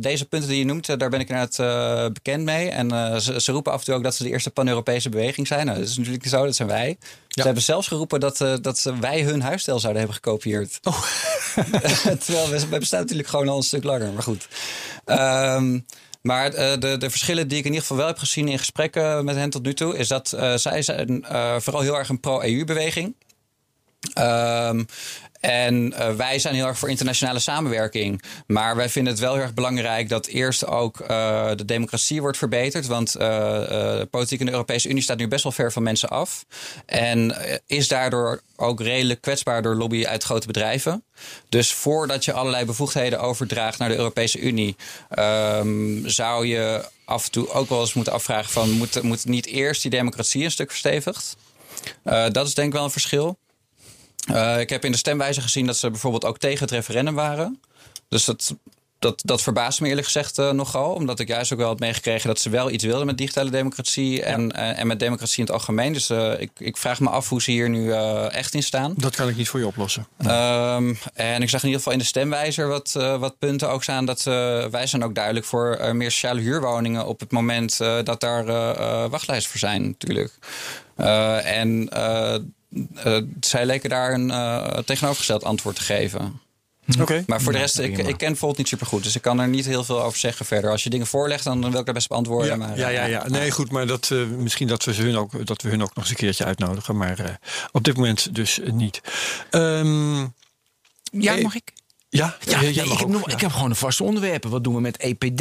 S3: deze punten die je noemt, daar ben ik inderdaad bekend mee. En ze, ze, roepen af en toe ook dat ze de eerste pan-Europese beweging zijn. Nou, dat is natuurlijk zo, dat zijn wij. Ze hebben zelfs geroepen dat, dat wij hun huisstijl zouden hebben gekopieerd. Oh. Terwijl we, we bestaan natuurlijk gewoon al een stuk langer. Maar goed. Um, maar uh, de, de verschillen die ik in ieder geval wel heb gezien in gesprekken met hen tot nu toe, is dat uh, zij zijn uh, vooral heel erg een pro-EU-beweging. Um, en uh, wij zijn heel erg voor internationale samenwerking. Maar wij vinden het wel heel erg belangrijk dat eerst ook uh, de democratie wordt verbeterd. Want uh, politiek in de Europese Unie staat nu best wel ver van mensen af. En is daardoor ook redelijk kwetsbaar door lobby uit grote bedrijven. Dus voordat je allerlei bevoegdheden overdraagt naar de Europese Unie, um, zou je af en toe ook wel eens moeten afvragen: van moet, moet niet eerst die democratie een stuk verstevigd? dat is denk ik wel een verschil. Uh, ik heb in de stemwijze gezien dat ze bijvoorbeeld ook tegen het referendum waren. Dus dat, dat, dat verbaast me eerlijk gezegd uh, nogal. Omdat ik juist ook wel had meegekregen dat ze wel iets wilden met digitale democratie. En, uh, en met democratie in het algemeen. Dus ik, ik vraag me af hoe ze hier nu echt in staan.
S1: Dat kan ik niet voor je oplossen.
S3: Um, en ik zag in ieder geval in de stemwijzer wat, wat punten ook staan. Dat wij zijn ook duidelijk voor meer sociale huurwoningen. Op het moment dat daar wachtlijsten voor zijn natuurlijk. en uh, zij leken daar een uh, tegenovergesteld antwoord te geven.
S1: Hm. Oké.
S3: Maar voor de rest, ik, ik ken Volt niet super goed. Dus ik kan er niet heel veel over zeggen verder. Als je dingen voorlegt, dan wil ik daar best beantwoorden.
S1: Ja,
S3: maar,
S1: ja, ja, ja. Nee, goed. Maar dat, uh, misschien dat we, hun ook, dat we hun ook nog eens een keertje uitnodigen. Maar op dit moment dus niet. Um,
S2: ja, mag ik?
S1: Ja,
S2: ja, ik, heb nog, ik heb gewoon een vaste onderwerpen. Wat doen we met EPD,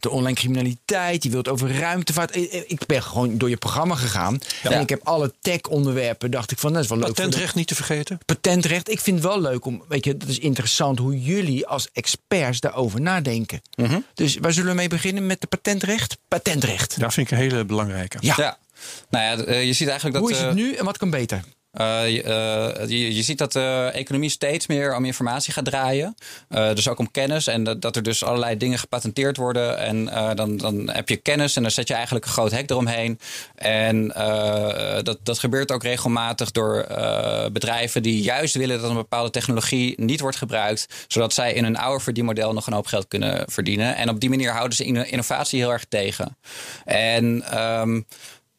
S2: de online criminaliteit, je wilt over ruimtevaart. Eh, eh, ik ben gewoon door je programma gegaan. En ik heb alle tech-onderwerpen. Dacht ik van, dat is wel leuk.
S1: Patentrecht niet te vergeten.
S2: Patentrecht. Ik vind het wel leuk om, weet je, dat is interessant hoe jullie als experts daarover nadenken. Mhm. Dus waar zullen we mee beginnen met de patentrecht? Patentrecht.
S1: Dat vind ik een hele belangrijke.
S3: Ja. ja. Nou ja, eh, je ziet eigenlijk dat.
S2: Hoe is het nu en wat kan beter?
S3: Uh, je, je, ziet dat de economie steeds meer om informatie gaat draaien. Uh, dus ook om kennis. En dat, er dus allerlei dingen gepatenteerd worden. En dan, dan heb je kennis en dan zet je eigenlijk een groot hek eromheen. En dat, dat gebeurt ook regelmatig door bedrijven die juist willen dat een bepaalde technologie niet wordt gebruikt. Zodat zij in hun oude verdienmodel nog een hoop geld kunnen verdienen. En op die manier houden ze innovatie heel erg tegen. En um,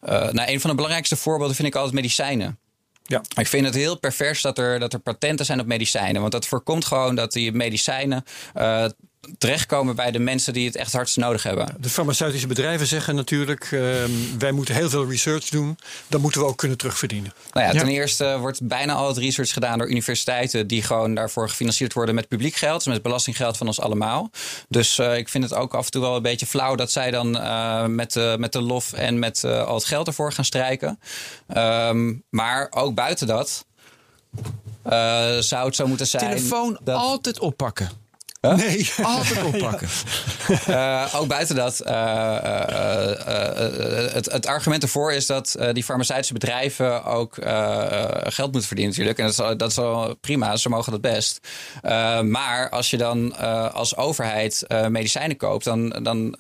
S3: nou, een van de belangrijkste voorbeelden vind ik altijd medicijnen. Ja. Ik vind het heel pervers dat er, dat er patenten zijn op medicijnen. Want dat voorkomt gewoon dat die medicijnen uh, terechtkomen bij de mensen die het echt hardst nodig hebben.
S1: De farmaceutische bedrijven zeggen natuurlijk: uh, wij moeten heel veel research doen. Dan moeten we ook kunnen terugverdienen.
S3: Nou ja, ten eerste wordt bijna al het research gedaan door universiteiten die gewoon daarvoor gefinancierd worden met publiek geld, dus met belastinggeld van ons allemaal. Dus uh, ik vind het ook af en toe wel een beetje flauw dat zij dan uh, met, uh, met de lof en met al het geld ervoor gaan strijken. Um, maar ook buiten dat. zou het zo moeten zijn.
S2: Telefoon dat... altijd oppakken.
S1: Nee.
S2: Altijd oppakken.
S3: Uh, ook buiten dat, uh, uh, het, het, argument ervoor is dat die farmaceutische bedrijven ook geld moeten verdienen natuurlijk. En dat is, dat is wel prima, ze mogen dat best. maar als je dan als overheid medicijnen koopt, dan, dan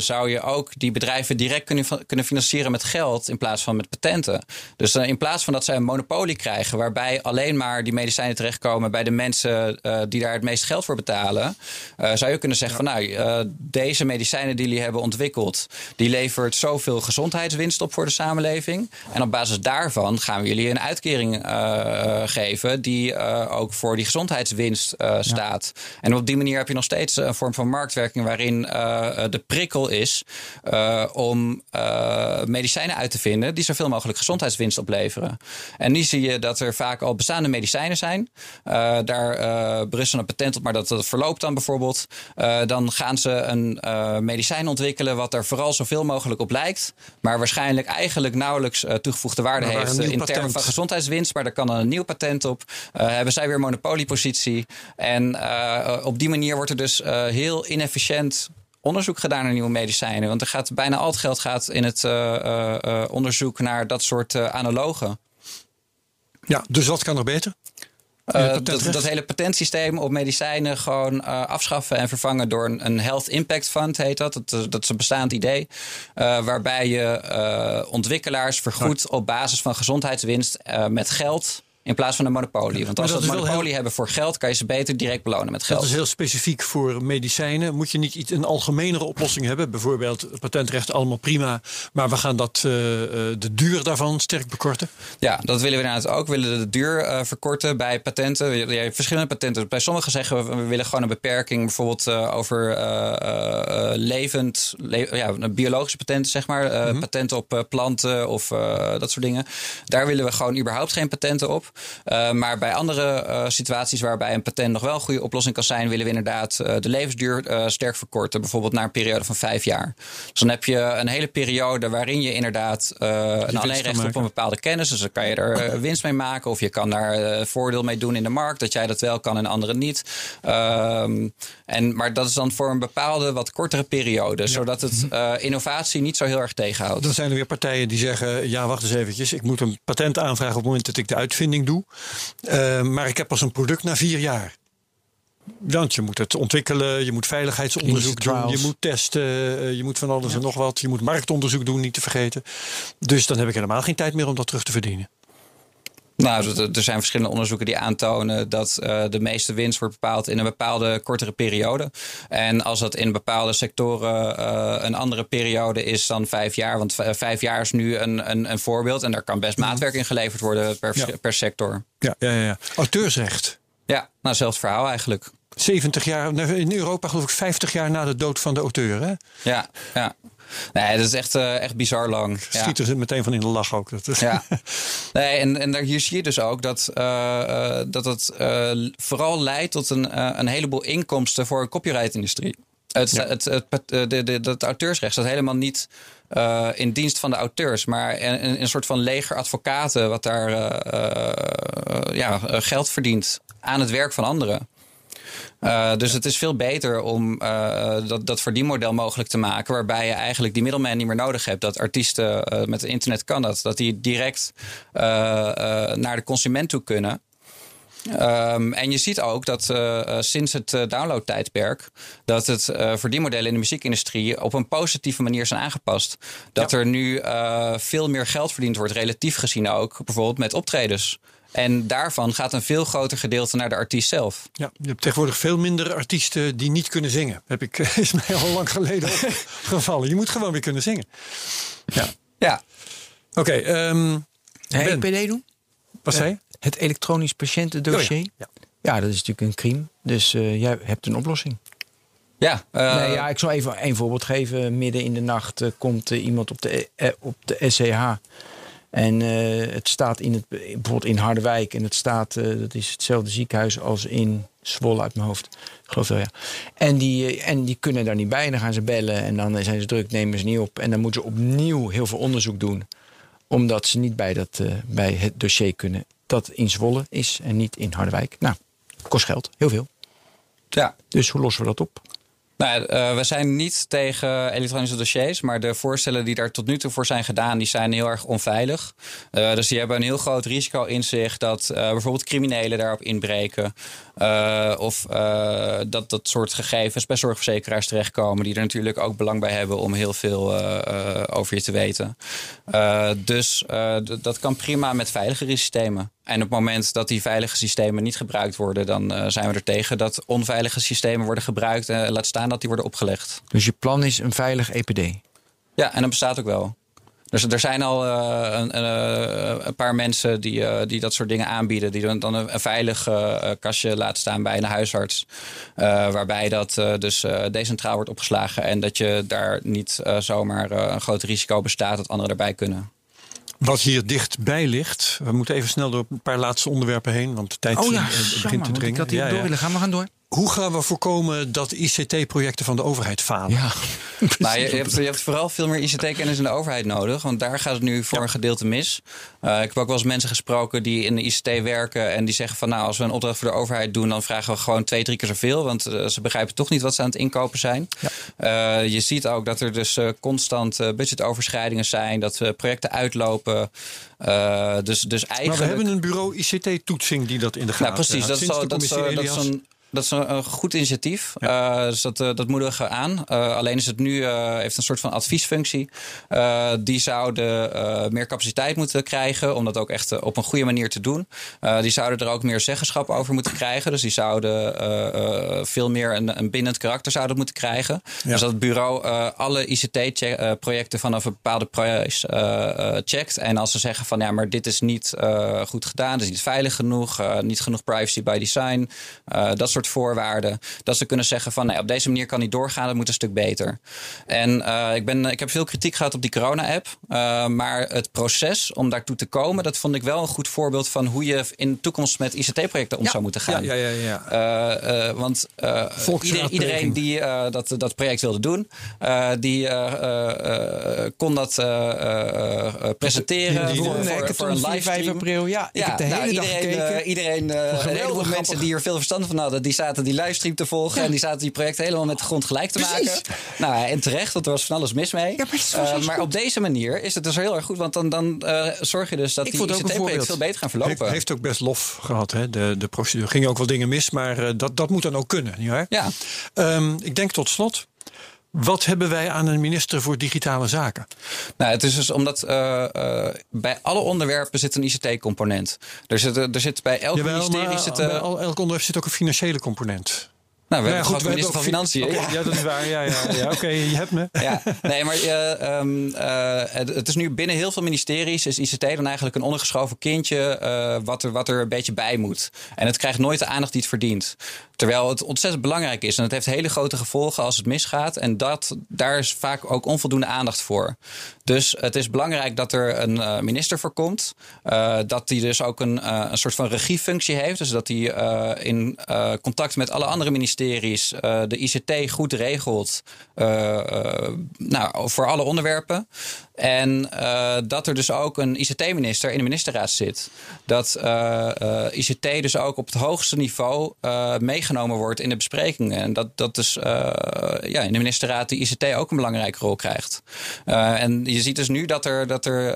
S3: zou je ook die bedrijven direct kunnen, kunnen financieren met geld in plaats van met patenten. Dus in plaats van dat zij een monopolie krijgen waarbij alleen maar die medicijnen terechtkomen bij de mensen die daar het meest geld voor betalen uh, zou je kunnen zeggen van nou, uh, deze medicijnen die jullie hebben ontwikkeld, die levert zoveel gezondheidswinst op voor de samenleving. En op basis daarvan gaan we jullie een uitkering uh, geven die ook voor die gezondheidswinst staat. En op die manier heb je nog steeds een vorm van marktwerking waarin de prikkel is om medicijnen uit te vinden die zoveel mogelijk gezondheidswinst opleveren. En nu zie je dat er vaak al bestaande medicijnen zijn. daar berusten een patent op, maar dat het verloopt dan bijvoorbeeld, dan gaan ze een medicijn ontwikkelen wat er vooral zoveel mogelijk op lijkt, maar waarschijnlijk eigenlijk nauwelijks toegevoegde waarde heeft in termen van gezondheidswinst, maar daar kan een nieuw patent op. hebben zij weer monopoliepositie en op die manier wordt er dus heel inefficiënt onderzoek gedaan naar nieuwe medicijnen. Want er gaat bijna al het geld gaat in het onderzoek naar dat soort analogen.
S1: Ja, dus wat kan nog beter?
S3: Uh, dat, dat, hele patentsysteem op medicijnen gewoon uh, afschaffen en vervangen door een, een, Health Impact Fund, heet dat. Dat, dat is een bestaand idee. Uh, waarbij je ontwikkelaars vergoedt op basis van gezondheidswinst met geld in plaats van een monopolie. Want als we een monopolie hebben voor geld, kan je ze beter direct belonen met geld.
S1: Dat is heel specifiek voor medicijnen. Moet je niet iets, een algemenere oplossing hebben? Bijvoorbeeld patentrecht allemaal prima. Maar we gaan dat, uh, de duur daarvan sterk bekorten?
S3: Ja, dat willen we inderdaad ook. We willen de duur uh, verkorten bij patenten. Je hebt verschillende patenten. Bij sommigen zeggen we, we willen gewoon een beperking. Bijvoorbeeld uh, over levend, le ja, biologische patenten, zeg maar. Mm -hmm. Patenten op planten of dat soort dingen. Daar willen we gewoon überhaupt geen patenten op. Uh, maar bij andere uh, situaties waarbij een patent nog wel een goede oplossing kan zijn, willen we inderdaad uh, de levensduur sterk verkorten. Bijvoorbeeld naar een periode van vijf jaar. Dus dan heb je een hele periode waarin je inderdaad een alleen recht op een bepaalde kennis. Dus dan kan je er winst mee maken. Of je kan daar voordeel mee doen in de markt. Dat jij dat wel kan en anderen niet. Ehm, en, maar dat is dan voor een bepaalde wat kortere periode. Zodat het innovatie niet zo heel erg tegenhoudt.
S1: Dan zijn er weer partijen die zeggen: ja, wacht eens eventjes. Ik moet een patent aanvragen op het moment dat ik de uitvinding doe. Uh, maar ik heb pas een product na vier jaar. Want je moet het ontwikkelen, je moet veiligheidsonderzoek doen, je moet testen, eh, je moet van alles en nog wat. Je moet marktonderzoek doen, niet te vergeten. Dus dan heb ik helemaal geen tijd meer om dat terug te verdienen.
S3: Nou, er zijn verschillende onderzoeken die aantonen dat uh, de meeste winst wordt bepaald in een bepaalde kortere periode. En als dat in bepaalde sectoren uh, een andere periode is dan vijf jaar, want vijf jaar is nu een, een, een voorbeeld en daar kan best mhm. maatwerk in geleverd worden per, per sector.
S1: Ja, ja, ja. Auteursrecht.
S3: Ja, nou, zelfs verhaal eigenlijk.
S1: 70 jaar, in Europa geloof ik 50 jaar na de dood van de auteur. Hè?
S3: Ja, ja. Nee, dat is echt, uh, echt bizar lang.
S1: Schiet er meteen van in de lach ook. Dat is
S3: ja. Nee, en, en daar, hier zie je dus ook dat, uh, dat het vooral leidt tot een, een heleboel inkomsten voor de copyright-industrie. Het, het, het, de, de, het auteursrecht staat helemaal niet uh, in dienst van de auteurs, maar een, een soort van leger advocaten wat daar uh, ja, geld verdient aan het werk van anderen. Uh, dus het is veel beter om uh, dat, dat verdienmodel mogelijk te maken. Waarbij je eigenlijk die middelman niet meer nodig hebt. Dat artiesten uh, met het internet kan dat. Dat die direct naar de consument toe kunnen. Um, en je ziet ook dat uh, sinds het uh, downloadtijdperk dat het uh, verdienmodellen in de muziekindustrie op een positieve manier zijn aangepast. Dat ja. er nu veel meer geld verdiend wordt, relatief gezien ook, bijvoorbeeld met optredens. En daarvan gaat een veel groter gedeelte naar de artiest zelf.
S1: Ja, je hebt tegenwoordig veel minder artiesten die niet kunnen zingen. Heb ik, is mij al lang geleden opgevallen. Je moet gewoon weer kunnen zingen.
S3: Ja. ja.
S1: Oké. Okay, um,
S2: EPD doen?
S1: Wat zei je?
S2: Het elektronisch patiëntendossier. Oh ja. ja. ja. dat is natuurlijk een crime. Dus uh, jij hebt een oplossing.
S3: Ja,
S2: uh... nee, ja, ik zal even een voorbeeld geven. Midden in de nacht uh, komt iemand op de, op de SCH en uh, het staat in het, bijvoorbeeld in Harderwijk. En het staat, uh, dat is hetzelfde ziekenhuis als in Zwolle uit mijn hoofd. Ik geloof wel, ja. En die, uh, en die kunnen daar niet bij. En dan gaan ze bellen en dan zijn ze druk, nemen ze niet op. En dan moeten ze opnieuw heel veel onderzoek doen. Omdat ze niet bij, dat, bij het dossier kunnen. Dat in Zwolle is en niet in Harderwijk. Nou, kost geld. Heel veel.
S3: Ja.
S2: Dus hoe lossen we dat op?
S3: Nou, uh, we zijn niet tegen elektronische dossiers, maar de voorstellen die daar tot nu toe voor zijn gedaan, die zijn heel erg onveilig. Uh, dus die hebben een heel groot risico in zich dat uh, bijvoorbeeld criminelen daarop inbreken. of dat dat soort gegevens bij zorgverzekeraars terechtkomen, die er natuurlijk ook belang bij hebben om heel veel over je te weten. dus dat kan prima met veiligere systemen. En op het moment dat die veilige systemen niet gebruikt worden, dan uh, zijn we er tegen dat onveilige systemen worden gebruikt. En uh, laat staan dat die worden opgelegd.
S2: Dus je plan is een veilig EPD?
S3: Ja, en dat bestaat ook wel. Dus er zijn al uh, een, een, paar mensen die, die dat soort dingen aanbieden. Die dan een, een veilig kastje laten staan bij een huisarts. waarbij dat dus decentraal wordt opgeslagen. En dat je daar niet zomaar een groot risico bestaat dat anderen erbij kunnen.
S1: Wat hier dichtbij ligt, we moeten even snel door een paar laatste onderwerpen heen, want de tijd
S2: oh ja,
S1: eh, begint te dringen.
S2: Ik had hier ja, door willen gaan, we gaan door.
S1: Hoe gaan we voorkomen dat ICT-projecten van de overheid falen? Ja.
S3: nou, je, hebt, je, hebt, vooral veel meer ICT-kennis in de overheid nodig. Want daar gaat het nu voor een gedeelte mis. Uh, ik heb ook wel eens mensen gesproken die in de ICT werken. En die zeggen van nou, als we een opdracht voor de overheid doen, dan vragen we gewoon twee, drie keer zoveel. Want uh, ze begrijpen toch niet wat ze aan het inkopen zijn. Ja. Uh, je ziet ook dat er dus constant budgetoverschrijdingen zijn. Dat projecten uitlopen. dus, dus eigenlijk...
S1: Maar we hebben een bureau ICT-toetsing die dat in de gaten
S3: nou, precies, dat, is, dat, dat is een dat is een, goed initiatief. Ja. Uh, dus dat, uh, dat moedigen we aan. Uh, alleen is het nu heeft een soort van adviesfunctie. die zouden meer capaciteit moeten krijgen. Om dat ook echt op een goede manier te doen. die zouden er ook meer zeggenschap over moeten krijgen. Dus die zouden veel meer een, een bindend karakter zouden moeten krijgen. Ja. Dus dat het bureau alle ICT-projecten vanaf een bepaalde prijs checkt. En als ze zeggen van ja, maar dit is niet goed gedaan. Dit is niet veilig genoeg. niet genoeg privacy by design. dat soort voorwaarden. Dat ze kunnen zeggen van nee, op deze manier kan niet doorgaan, dat moet een stuk beter. En uh, ik, ben, ik heb veel kritiek gehad op die corona-app. Uh, maar het proces om daartoe te komen, dat vond ik wel een goed voorbeeld van hoe je in de toekomst met ICT-projecten om zou moeten gaan.
S1: Ja, ja, ja. ja.
S3: Uh, want iedereen, iedereen die dat, dat project wilde doen, die kon dat presenteren
S2: die, voor, voor, voor, een live 5 april. Ja, ik ja, heb de hele nou, dag
S3: iedereen,
S2: gekeken.
S3: iedereen, veel mensen die er veel verstand van hadden, die zaten die livestream te volgen. En die zaten die projecten helemaal met de grond gelijk te maken. Nou, en terecht, want er was van alles mis mee. maar, uh, maar op deze manier is het dus heel erg goed. Want dan, dan uh, zorg je dus dat die ICT-projecten veel beter gaan verlopen.
S1: Heeft, heeft ook best lof gehad, hè? De, de procedure. Gingen ook wel dingen mis, maar uh, dat, dat moet dan ook kunnen. Niet
S3: Ja.
S1: Um, ik denk tot slot. Wat hebben wij aan een minister voor digitale zaken?
S3: Nou, het is dus omdat uh, uh, bij alle onderwerpen zit een ICT-component. Er zit, er zit bij elk Jawel, ministerie.
S1: Maar,
S3: zit,
S1: bij elk onderwerp zit ook een financiële component.
S3: Nou, we hebben goed, we minister van Financiën.
S1: Okay, ja, dat is waar. Ja, ja, ja. Oké, okay, je hebt me.
S3: Ja, nee, maar uh, um, uh, het, het, is nu binnen heel veel ministeries is ICT dan eigenlijk een ondergeschoven kindje uh, wat, er, wat er een beetje bij moet. En het krijgt nooit de aandacht die het verdient. Terwijl het ontzettend belangrijk is. En het heeft hele grote gevolgen als het misgaat. En dat, daar is vaak ook onvoldoende aandacht voor. Dus het is belangrijk dat er een minister voor komt. Dat die dus ook een, een soort van regiefunctie heeft. Dus dat hij in contact met alle andere ministeries de ICT goed regelt. nou, voor alle onderwerpen. En dat er dus ook een ICT-minister in de ministerraad zit. Dat ICT dus ook op het hoogste niveau meegenomen wordt in de besprekingen. En dat, dat dus ja, in de ministerraad de ICT ook een belangrijke rol krijgt. en je ziet dus nu dat er, dat er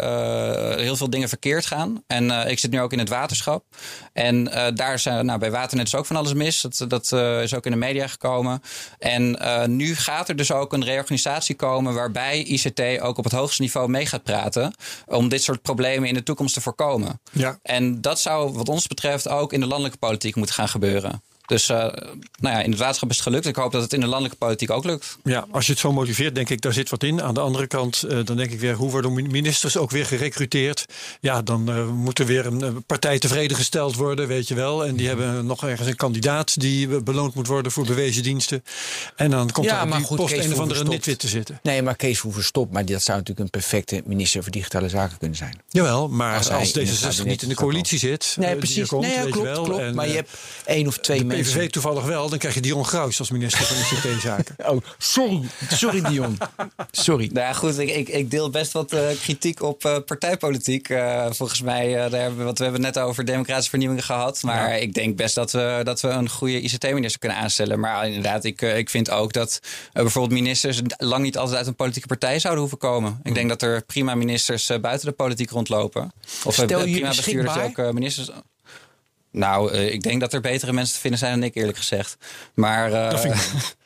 S3: heel veel dingen verkeerd gaan. En ik zit nu ook in het waterschap. En daar zijn, nou, bij Waternet is ook van alles mis. Dat, dat is ook in de media gekomen. En nu gaat er dus ook een reorganisatie komen waarbij ICT ook op het hoogste niveau niveau mee gaat praten. Om dit soort problemen in de toekomst te voorkomen.
S1: Ja.
S3: En dat zou, wat ons betreft, ook in de landelijke politiek moeten gaan gebeuren. Dus uh, nou ja, in het waterschap is het gelukt. Ik hoop dat het in de landelijke politiek ook lukt.
S1: Ja, als je het zo motiveert, denk ik, daar zit wat in. Aan de andere kant, uh, dan denk ik weer, hoe worden ministers ook weer gerecruiteerd? Ja, dan uh, moet er weer een partij tevreden gesteld worden, weet je wel. En die hebben nog ergens een kandidaat die beloond moet worden voor bewezen diensten. En dan komt ja, er op die goed, post Kees een of andere nitwit te zitten.
S2: Nee, maar Kees Hoever stopt. Maar dat zou natuurlijk een perfecte minister voor digitale zaken kunnen zijn.
S1: Jawel, maar als, als deze niet in de coalitie zit,
S2: nee, precies. Komt, nee, ja, klopt, wel. klopt. En, maar je hebt één of twee mensen
S1: PVV toevallig wel, dan krijg je Dion Gruis als minister van ICT-zaken.
S2: oh, sorry. Sorry, Dion. Sorry.
S3: Nou ja, goed, ik, ik, ik deel best wat uh, kritiek op uh, partijpolitiek. Uh, volgens mij, daar hebben we, wat we hebben net over democratische vernieuwingen gehad. Maar ja. ik denk best dat we, dat we een goede ICT-minister kunnen aanstellen. Maar inderdaad, ik, ik vind ook dat bijvoorbeeld ministers lang niet altijd uit een politieke partij zouden hoeven komen. Ik denk dat er prima ministers buiten de politiek rondlopen. Of
S2: Stel
S3: prima bestuurders ook ministers. Nou, uh, ik denk dat er betere mensen te vinden zijn dan ik, eerlijk gezegd. Maar. Uh,
S2: dat vind ik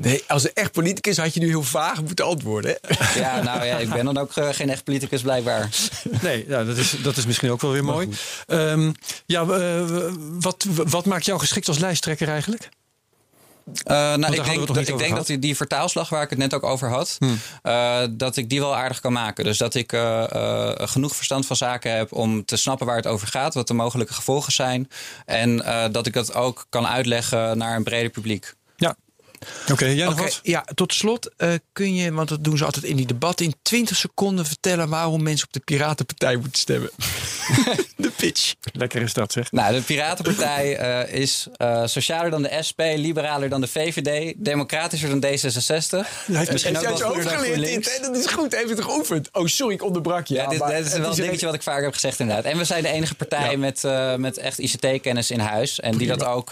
S2: Nee, als een echt politicus had je nu heel vaag moeten antwoorden.
S3: Hè? Ja, nou ja, ik ben dan ook uh, geen echt politicus blijkbaar.
S1: Nee, ja, dat, is, dat is misschien ook wel weer mooi. Um, ja, wat, wat maakt jou geschikt als lijsttrekker eigenlijk?
S3: Uh, nou, ik denk, dat, ik denk dat die, die, vertaalslag waar ik het net ook over had, hmm. uh, dat ik die wel aardig kan maken. Dus dat ik uh, genoeg verstand van zaken heb om te snappen waar het over gaat, wat de mogelijke gevolgen zijn. En dat ik dat ook kan uitleggen naar een breder publiek.
S1: Ja, Oké, jij nog wat?
S2: Ja, tot slot uh, kun je, want dat doen ze altijd in die debatten, in 20 seconden vertellen waarom mensen op de Piratenpartij moeten stemmen. de pitch.
S1: Lekker is dat, zeg.
S3: Nou, de Piratenpartij uh, is uh, socialer dan de SP, liberaler dan de VVD, democratischer dan D66.
S2: Hij heeft misschien ook wel geleerd. Dat is goed, even het geoefend. Oh, sorry, ik onderbrak je.
S3: Ja, dit, dit, is wel een dingetje wat ik vaak heb gezegd inderdaad. En we zijn de enige partij ja. met, uh, met echt ICT-kennis in huis. En die dat ook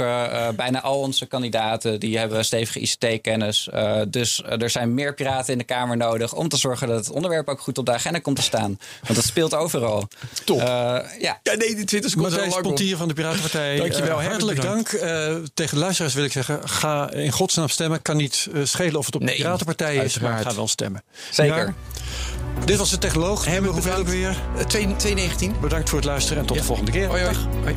S3: bijna al onze kandidaten, die hebben ICT-kennis. Uh, dus uh, er zijn meer piraten in de Kamer nodig om te zorgen dat het onderwerp ook goed op de agenda komt te staan. Want dat speelt overal.
S1: Top. Uh,
S3: ja.
S2: ja, nee, die 20 seconden.
S1: Matthijs Pontier van de Piratenpartij.
S2: Dankjewel.
S1: hartelijk dank. tegen de luisteraars wil ik zeggen, ga in godsnaam stemmen. Kan niet schelen of het op nee, de Piratenpartij is, uiteraard. maar ga wel stemmen.
S3: Zeker.
S1: Ja. Dit was de Technoloog.
S2: Hebben we hoeveel weer? 219.
S1: Bedankt voor het luisteren en tot
S2: ja.
S1: de volgende keer.
S2: Hoi, hoi. hoi.